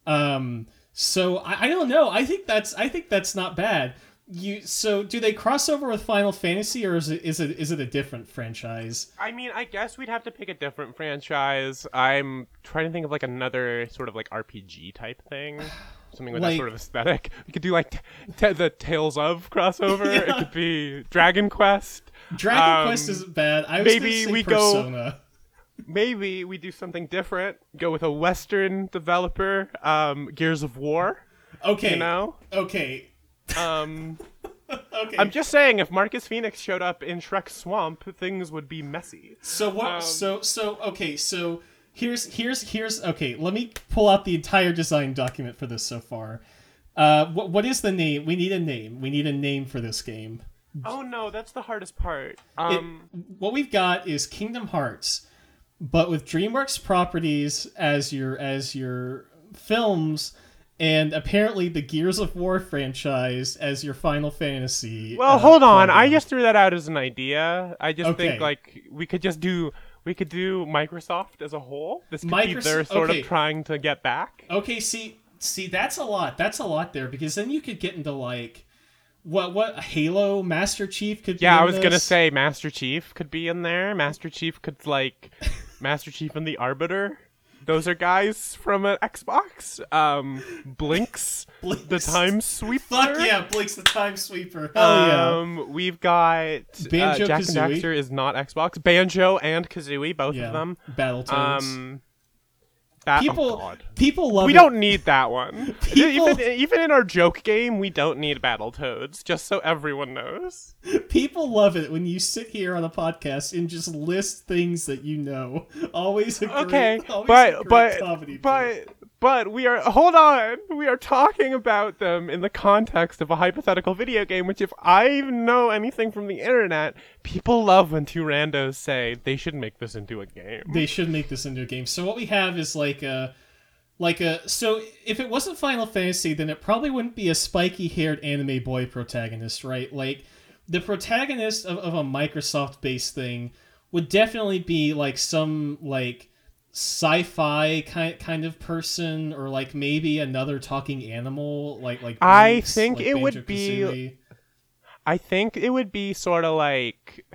Um, so I, I don't know. I think that's I think that's not bad. You so do they cross over with Final Fantasy or is it is it is it a different franchise? I mean, I guess we'd have to pick a different franchise. I'm trying to think of like another sort of like RPG type thing. [SIGHS] [SIGHS] [SIGHS] Something with Like- that sort of aesthetic. We could do like t- t- the Tales of crossover. [LAUGHS] It could be Dragon Quest. Dragon Um, Quest isn't bad. I was maybe we go- Maybe we do something different. Go with a Western developer. Um, Gears of War. Okay. You know. Okay. Um, [LAUGHS] Okay. I'm just saying, if Marcus Fenix showed up in Shrek swamp, things would be messy. So what? Um, so so okay. So here's here's here's okay. Let me pull out the entire design document for this so far. Uh, what what is the name? We need a name. We need a name for this game. Oh no, that's the hardest part. It- Um, what we've got is Kingdom Hearts, but with DreamWorks properties as your as your films, and apparently the Gears of War franchise as your Final Fantasy. well, uh, hold on. I just threw that out as an idea. I just Okay. think like we could just do we could do Microsoft as a whole. This could be they're sort okay. of trying to get back. Okay, see, see, that's a lot. That's a lot there because then you could get into like, what, what Halo Master Chief could. be Yeah, I was gonna say Master Chief could be in there. Master Chief could like [LAUGHS] Master Chief and the Arbiter. Those are guys from an Xbox. Um, Blinx, the Blinx. Time Sweeper. Fuck yeah, Blake's the Time Sweeper. Hell yeah. Um, we've got Banjo uh, Jack and Kazooie. Daxter is not Xbox. Banjo and Kazooie, both Yeah, of them. Battletoads. Um, that, oh, people, oh people love. We it. don't need that one. [LAUGHS] People- Even even in our joke game, we don't need battle toads. Just so everyone knows. People love it when you sit here on a podcast and just list things that you know. Always a great, Okay, always a but great but bit. But we are hold on. We are talking about them in the context of a hypothetical video game. Which, if I know anything from the internet, people love when two randos say they should make this into a game. they should make this into a game. So what we have is like a like a so if it wasn't Final Fantasy, then it probably wouldn't be a spiky haired anime boy protagonist, right? Like the protagonist of, of a Microsoft based thing would definitely be like some like sci-fi kind kind of person or like maybe another talking animal like like I think like it would Banjo-Kazooie. I think it would be sort of like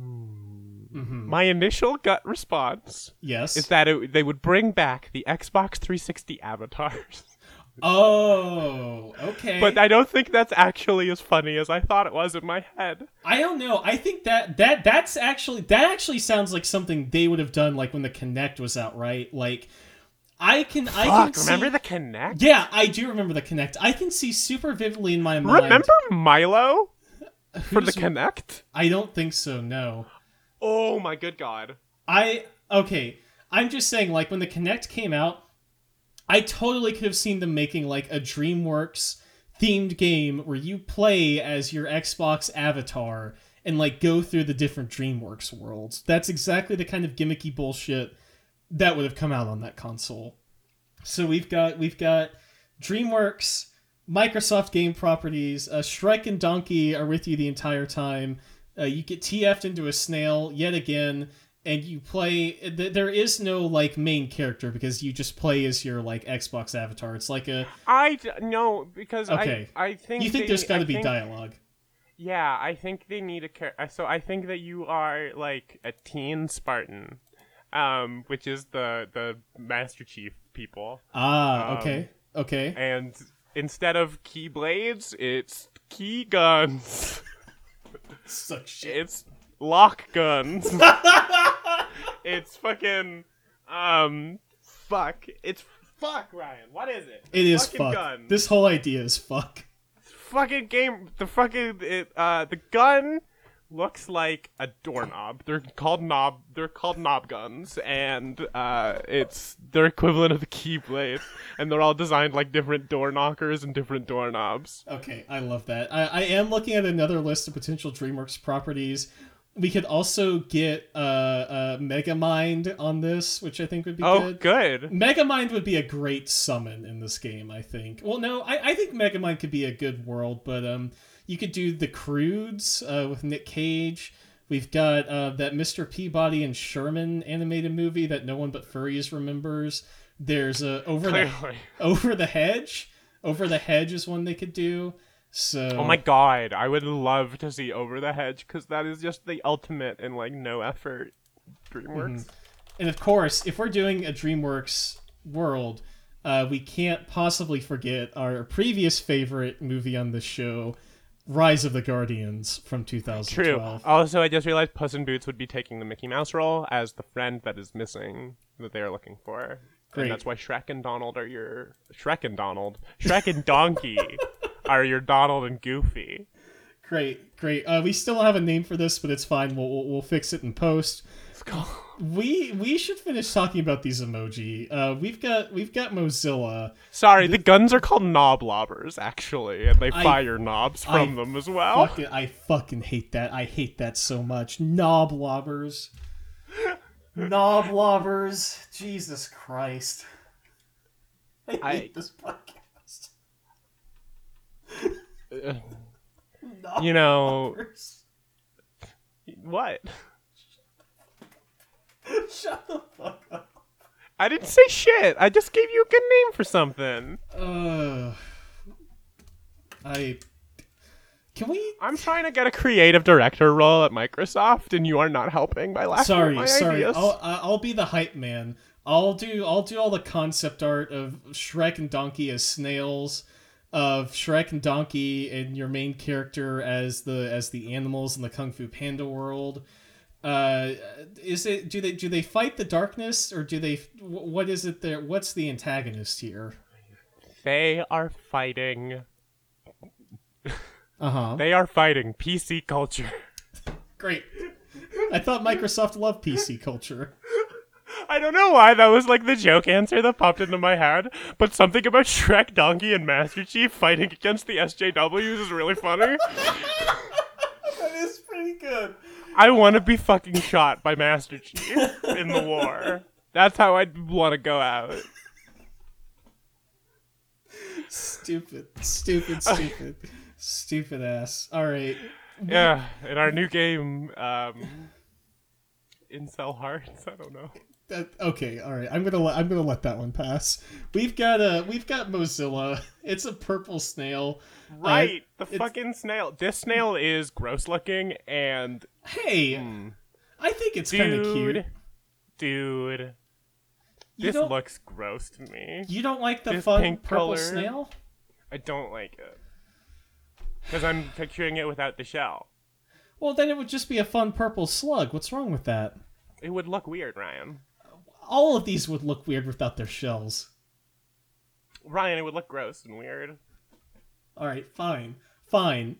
Mhm. my initial gut response yes is that it, they would bring back the Xbox 360 avatars. Oh okay But I don't think that's actually as funny as I thought it was in my head. I don't know. I think that that that's actually that actually sounds like something they would have done like when the Kinect was out, right? Like I can I can Fuck, see, remember the Kinect? Yeah, I do remember the Kinect. I can see super vividly in my mind. Remember Milo for the Kinect? I don't think so. No. Oh my good god. I okay. I'm just saying, like when the Kinect came out, I totally could have seen them making like a DreamWorks themed game where you play as your Xbox avatar and like go through the different DreamWorks worlds. That's exactly the kind of gimmicky bullshit that would have come out on that console. So we've got we've got DreamWorks, Microsoft game properties. Uh, Shrek and Donkey are with you the entire time. Uh, you get TF'd into a snail yet again, and you play. Th- there is no like main character because you just play as your like Xbox avatar. It's like a. I d- no because Okay. I I think You think they- there's got to be think- dialogue? Yeah, I think they need a character. So I think that you are like a teen Spartan, um, which is the the Master Chief people, Ah, Um, okay, okay. and instead of keyblades, it's key guns. [LAUGHS] Suck shit. it's lock guns. [LAUGHS] it's fucking um fuck. It's fuck Ryan. What is it? It is fucking fuck. gun. This whole idea is fuck. fucking game the fucking it, uh the gun looks like a doorknob they're called knob they're called knob guns and uh it's their equivalent of the keyblade and they're all designed like different door knockers and different doorknobs Okay, I love that. I, I am looking at another list of potential DreamWorks properties. We could also get uh, uh Megamind on this, which I think would be Oh, good. good. Megamind would be a great summon in this game, I think. Well, no, I, I think Mega Mind could be a good world, but um, you could do the Croods uh, with Nick Cage. We've got uh, that Mr. Peabody and Sherman animated movie that no one but furries remembers. There's a over the [LAUGHS] over the hedge. Over the hedge is one they could do. So Oh my god, I would love to see Over the Hedge because that is just the ultimate in like no effort DreamWorks. And of course, if we're doing a DreamWorks world, uh, we can't possibly forget our previous favorite movie on the show, Rise of the Guardians from 2012. True. 2012. Also, I just realized Puss in Boots would be taking the Mickey Mouse role as the friend that is missing that they are looking for. Great. And that's why Shrek and Donald are your Shrek and Donald, Shrek and Donkey [LAUGHS] are your Donald and Goofy. Great, great. Uh, we still have a name for this, but it's fine. We'll, we'll, we'll fix it in post. [LAUGHS] We we should finish talking about these emoji. Uh, we've got we've got Mozilla. Sorry, the guns are called knoblobbers actually, and they I- fire knobs from I them as well. Fucking, I fucking hate that. I hate that so much. Knoblobbers. Knob lobbers. Jesus Christ. [LAUGHS] I hate I- this podcast. You know what? Shut the fuck up. I didn't say shit. I just gave you a good name for something. Uh, I. Can we? I'm trying to get a creative director role at Microsoft, and you are not helping by laughing at Sorry, my sorry. ideas. I'll I'll be the hype man. I'll do I'll do all the concept art of Shrek and Donkey as snails, of Shrek and Donkey and your main character as the as the animals in the Kung Fu Panda world. Uh, is it do they do they fight the darkness or do they what is it there? What's the antagonist here? They are fighting. [LAUGHS] Uh huh. They are fighting PC culture. [LAUGHS] Great. I thought Microsoft loved PC culture. I don't know why that was like the joke answer that popped into my head, but something about Shrek, Donkey, and Master Chief fighting against the SJWs is really funny. That is pretty good. I want to be fucking shot by Master Chief in the war. That's how I'd want to go out. Stupid, stupid, stupid, stupid ass. All right. Yeah, in our new game, um, Incel Hearts. I don't know. That, okay. All right. I'm gonna let I'm gonna let that one pass. We've got a we've got Mozilla. [LAUGHS] It's a purple snail. Uh, right, the fucking snail. This snail is gross looking, and Hey, hmm. I think it's kind of cute. dude, You this looks gross to me. you don't like the this fun pink purple color. snail? I don't like it because I'm picturing it without the shell. Well, then it would just be a fun purple slug. What's wrong with that? It would look weird, Ryan. All of these would look weird without their shells. Ryan, it would look gross and weird. All right, fine, fine,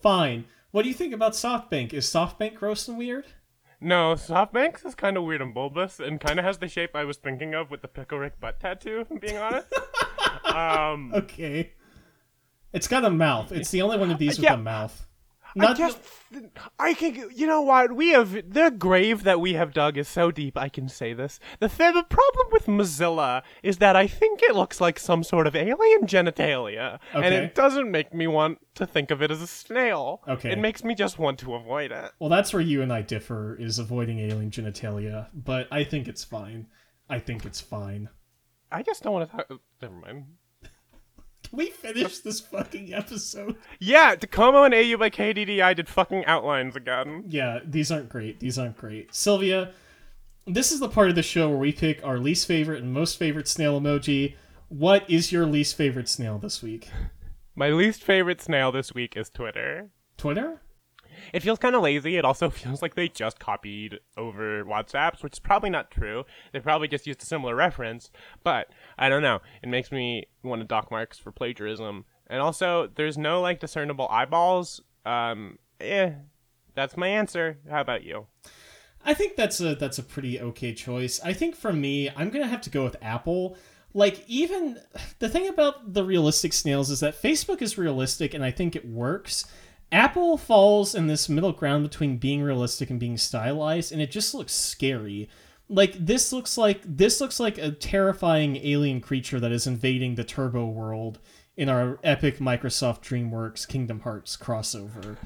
fine. What do you think about SoftBank? Is SoftBank gross and weird? No, SoftBanks is kind of weird and bulbous, and kind of has the shape I was thinking of with the Pickle Rick butt tattoo. If I'm being honest. [LAUGHS] um, Okay. It's got a mouth. It's the only one of these [LAUGHS] with Yeah. a mouth. I Not just, I can, you know what? We have the grave that we have dug is so deep. I can say this. The th- the problem with Mozilla is that I think it looks like some sort of alien genitalia, and it doesn't make me want to think of it as a snail. Okay. it makes me just want to avoid it. well, that's where you and I differ. Is avoiding alien genitalia, but I think it's fine. I think it's fine. I just don't want to talk. Never mind. [LAUGHS] We finish this fucking episode? Yeah, Docomo and AU by KDDI did fucking outlines again. Yeah, these aren't great. These aren't great. Sylvia, this is the part of the show where we pick our least favorite and most favorite snail emoji. What is your least favorite snail this week? My least favorite snail this week is Twitter. Twitter? It feels kind of lazy. It also [LAUGHS] feels like they just copied over WhatsApp's, which is probably not true. They probably just used a similar reference, but I don't know. It makes me want to dock marks for plagiarism. And also, there's no like discernible eyeballs. Um, eh, that's my answer. How about you? I think that's a that's a pretty okay choice. I think for me, I'm gonna have to go with Apple. Like even [SIGHS] the thing about the realistic snails is that Facebook is realistic, and I think it works. Apple falls in this middle ground between being realistic and being stylized, and it just looks scary. Like this looks like this looks like a terrifying alien creature that is invading the Turbo world in our epic Microsoft DreamWorks Kingdom Hearts crossover.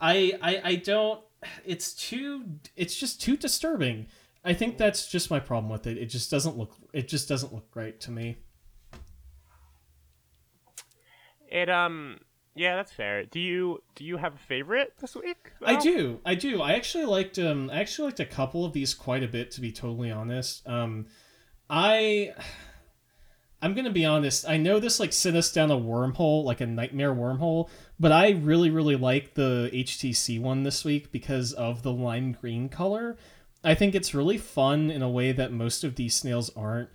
I I, I don't. It's too. It's just too disturbing. I think that's just my problem with it. It just doesn't look. It just doesn't look right to me. It um yeah, that's fair. Do you do you have a favorite this week? I do. I do. I actually liked um I actually liked a couple of these quite a bit to be totally honest. Um I I'm going to be honest. I know this like sent us down a wormhole, like a nightmare wormhole, but I really really like the HTC one this week because of the lime green color. I think it's really fun in a way that most of these snails aren't.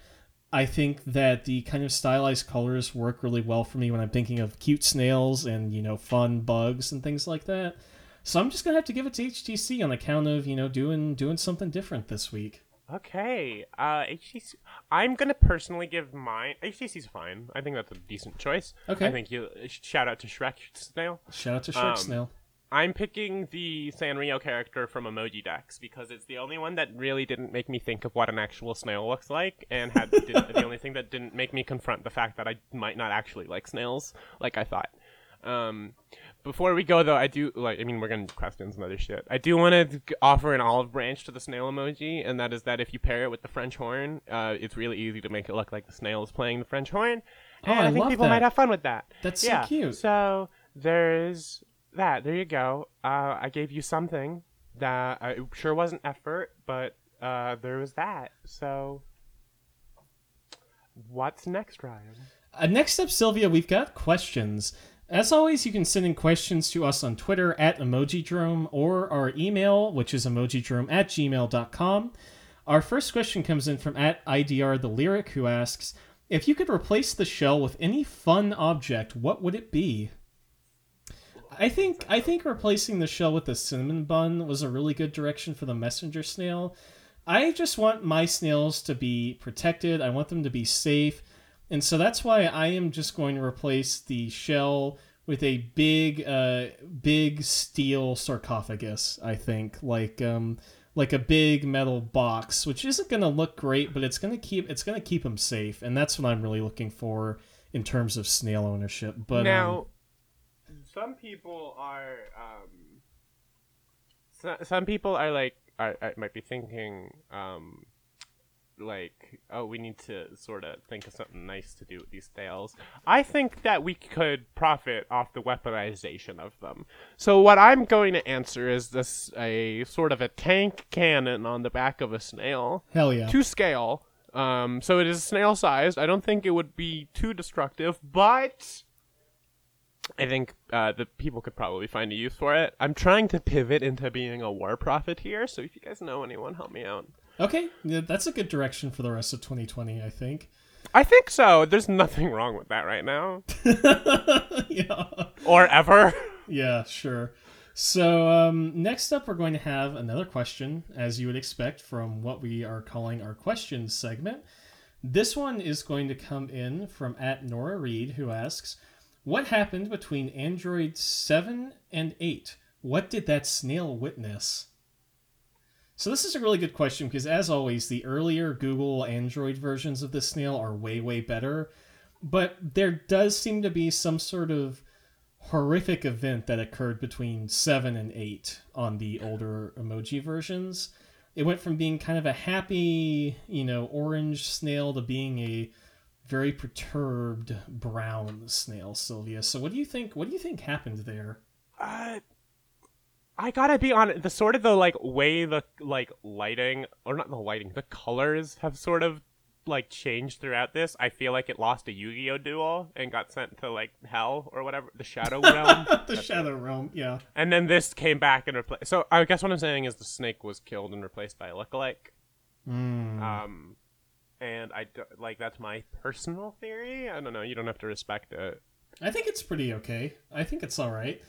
I think that the kind of stylized colors work really well for me when I'm thinking of cute snails and, you know, fun bugs and things like that. So I'm just gonna have to give it to HTC on account of, you know, doing doing something different this week. Okay. Uh HTC I'm going to personally give mine HTC's fine. I think that's a decent choice. Okay. I think you shout out to Shrek Snail. Shout out to Shrek Um, Snail. I'm picking the Sanrio character from Emojidex because it's the only one that really didn't make me think of what an actual snail looks like, and had [LAUGHS] the only thing that didn't make me confront the fact that I might not actually like snails like I thought. Um, before we go though, I do like. I mean, we're gonna do questions and other shit. I do want to offer an olive branch to the snail emoji, and that is that if you pair it with the French horn, uh, it's really easy to make it look like the snail is playing the French horn. Oh, And I I think people that. might have fun with that. That's so cute. So there's that. There you go. Uh, I gave you something that I sure wasn't effort, but uh, there was that. So what's next, Ryan? Uh, next up, Sylvia, we've got questions. As always, you can send in questions to us on Twitter at Emojidrome or our email, which is emojidrome at gmail.com. Our first question comes in from at IDR the Lyric, who asks, If you could replace the shell with any fun object, what would it be? I think I think replacing the shell with a cinnamon bun was a really good direction for the messenger snail. I just want my snails to be protected. I want them to be safe. And so that's why I am just going to replace the shell with a big, uh, big steel sarcophagus. I think like um, like a big metal box, which isn't going to look great, but it's going to keep it's going to keep them safe, and that's what I'm really looking for in terms of snail ownership. But um, now, some people are. Um, so, some people are like, are, are, might be thinking, um, like, oh, we need to sort of think of something nice to do with these snails. I think that we could profit off the weaponization of them. So what I'm going to answer is this: a sort of a tank cannon on the back of a snail hell yeah, to scale. Um, so it is snail sized. I don't think it would be too destructive, but I think uh, the people could probably find a use for it. I'm trying to pivot into being a war prophet here, so if you guys know anyone, help me out. okay, yeah, that's a good direction for the rest of 2020. I think. I think so. There's nothing wrong with that right now, [LAUGHS] yeah. or ever. Yeah, sure. So um, next up, we're going to have another question, as you would expect from what we are calling our questions segment. This one is going to come in from at Nora Reed, who asks, "What happened between Android seven and eight? What did that snail witness?" So this is a really good question because, as always, the earlier Google Android versions of the snail are way, way better. But there does seem to be some sort of horrific event that occurred between 7 and 8 on the older emoji versions. It went from being kind of a happy, you know, orange snail to being a very perturbed brown snail, Sylvia. So what do you think what do you think happened there? Uh, I gotta be honest. The sort of the like way the like lighting, or not the lighting, the colors have sort of like changed throughout this. I feel like it lost a Yu-Gi-Oh duel and got sent to like hell or whatever, the Shadow [LAUGHS] Realm. the Shadow Realm, yeah. and then this came back and replaced. So I guess what I'm saying is the snake was killed and replaced by a lookalike. Mm. Um, and I do, like that's my personal theory. I don't know. You don't have to respect it. I think it's pretty okay. I think it's all right.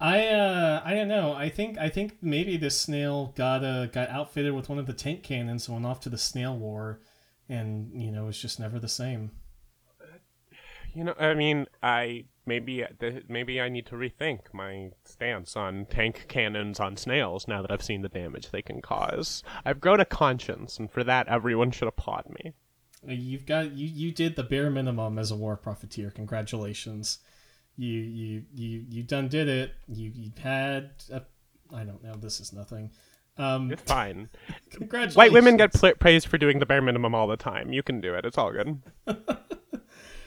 I uh I don't know. I think I think maybe this snail got uh got outfitted with one of the tank cannons and went off to the snail war and you know it's just never the same. You know, I mean, I maybe th- maybe I need to rethink my stance on tank cannons on snails now that I've seen the damage they can cause. I've grown a conscience, and for that, everyone should applaud me. You've got you you did the bare minimum as a war profiteer. Congratulations. You you you you done did it. You you had a, I don't know. This is nothing. Um, It's fine. [LAUGHS] congratulations. White women get pl- praised for doing the bare minimum all the time. You can do it. It's all good. [LAUGHS]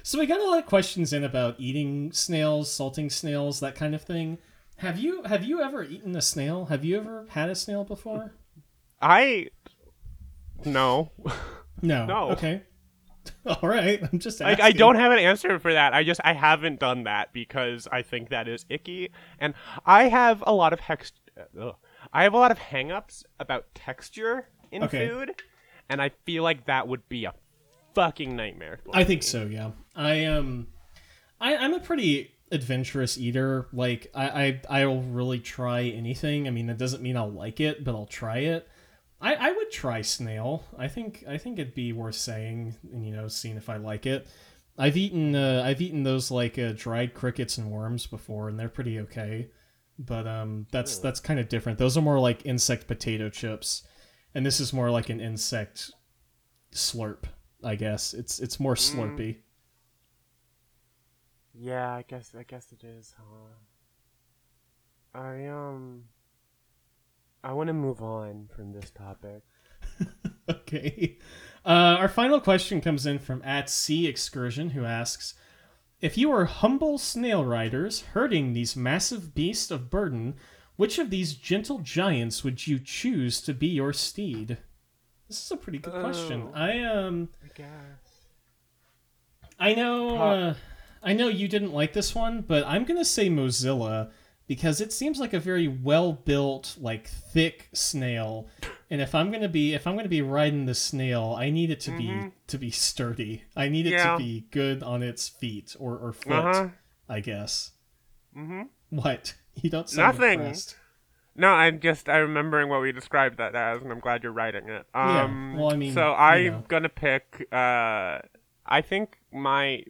So we got a lot of questions in about eating snails, salting snails, that kind of thing. Have you have you ever eaten a snail? Have you ever had a snail before? I no. No. [LAUGHS] No. Okay. [LAUGHS] All right. I'm just Like. I don't have an answer for that. I just I haven't done that because I think that is icky, and I have a lot of hex. Ugh. I have a lot of hangups about texture in Okay. food, and I feel like that would be a fucking nightmare. I think me. so. Yeah. I um, I I'm a pretty adventurous eater. Like I I I'll really try anything. I mean, that doesn't mean I'll like it, but I'll try it. I, I would try snail. I think I think it'd be worth saying and you know seeing if I like it. I've eaten uh, I've eaten those like uh, dried crickets and worms before, and they're pretty okay. But um, that's that's kind of different. Those are more like insect potato chips, and this is more like an insect slurp. I guess it's it's more slurpy. Yeah, I guess I guess it is, huh? I um I want to move on from this topic. [LAUGHS] Okay. Uh, our final question comes in from at Sea Excursion, who asks, "If you were humble snail riders herding these massive beasts of burden, which of these gentle giants would you choose to be your steed?" This is a pretty good question. Oh. I um, I guess. I know, uh, I know you didn't like this one, but I'm gonna say Mozilla because it seems like a very well built, like thick snail. And if I'm gonna be if I'm gonna be riding the snail, I need it to Mhm. be to be sturdy. I need it Yeah. to be good on its feet or, or foot, Uh huh. I guess. Mm-hmm. What? [LAUGHS] You don't sound Nothing. impressed. No, I'm just I'm remembering what we described that as, and I'm glad you're writing it. Yeah, Um, well, I mean, so I'm know. gonna pick. Uh, I think my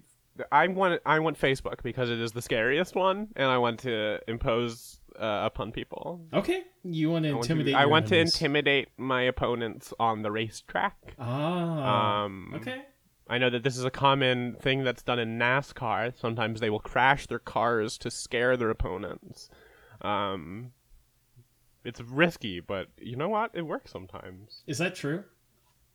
I want I want Facebook because it is the scariest one, and I want to impose uh, upon people. Okay. You want to I want to- intimidate I want to intimidate my opponents on the racetrack. Ah. Um, okay. I know that this is a common thing that's done in NASCAR. Sometimes they will crash their cars to scare their opponents. Um, it's risky, but you know what? It works sometimes. Is that true?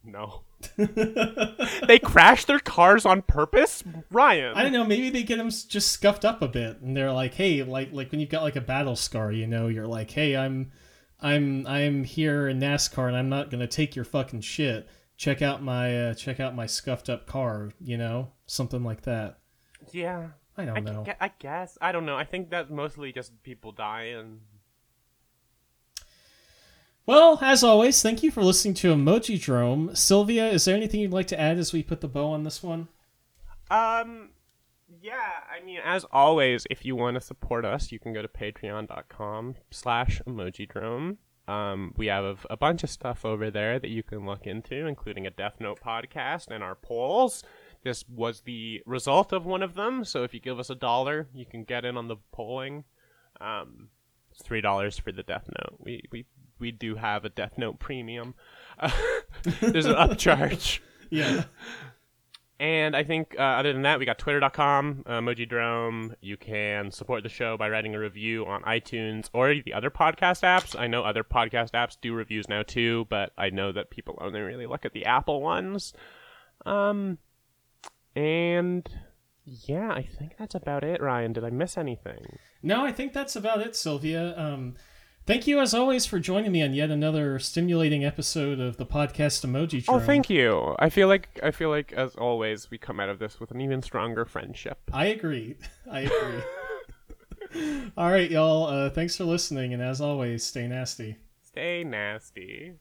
No. [LAUGHS] they crash their cars on purpose? Ryan. I don't know. Maybe they get them just scuffed up a bit, and they're like, "Hey, like like when you've got like a battle scar, you know, you're like, hey, I'm, I'm, I'm here in NASCAR, and I'm not gonna take your fucking shit. Check out my, uh, check out my scuffed up car, you know, something like that. Yeah. I I, don't know. gue- I guess. I don't know. I think that mostly just people die and. Well, as always, thank you for listening to Emojidrome. Sylvia, is there anything you'd like to add as we put the bow on this one? Um, yeah, I mean, as always, if you want to support us, you can go to patreon.com slash emojidrome. Um, we have a bunch of stuff over there that you can look into, including a Death Note podcast and our polls. This was the result of one of them, so if you give us a dollar, you can get in on the polling. Um, it's three dollars for the Death Note. We we we do have a Death Note premium. [LAUGHS] there's an upcharge. [LAUGHS] Yeah. And I think uh, other than that, we got twitter.com, uh, Emojidrome. You can support the show by writing a review on iTunes or the other podcast apps. I know other podcast apps do reviews now too, but I know that people only really look at the Apple ones. Um, and yeah, I think that's about it, Ryan. Did I miss anything? No, I think that's about it, Sylvia. Um, thank you, as always, for joining me on yet another stimulating episode of the podcast Emoji Oh, thank you. I feel like I feel like as always we come out of this with an even stronger friendship. I agree. [LAUGHS] I agree. All right, y'all. Uh, thanks for listening, and as always, stay nasty. Stay nasty.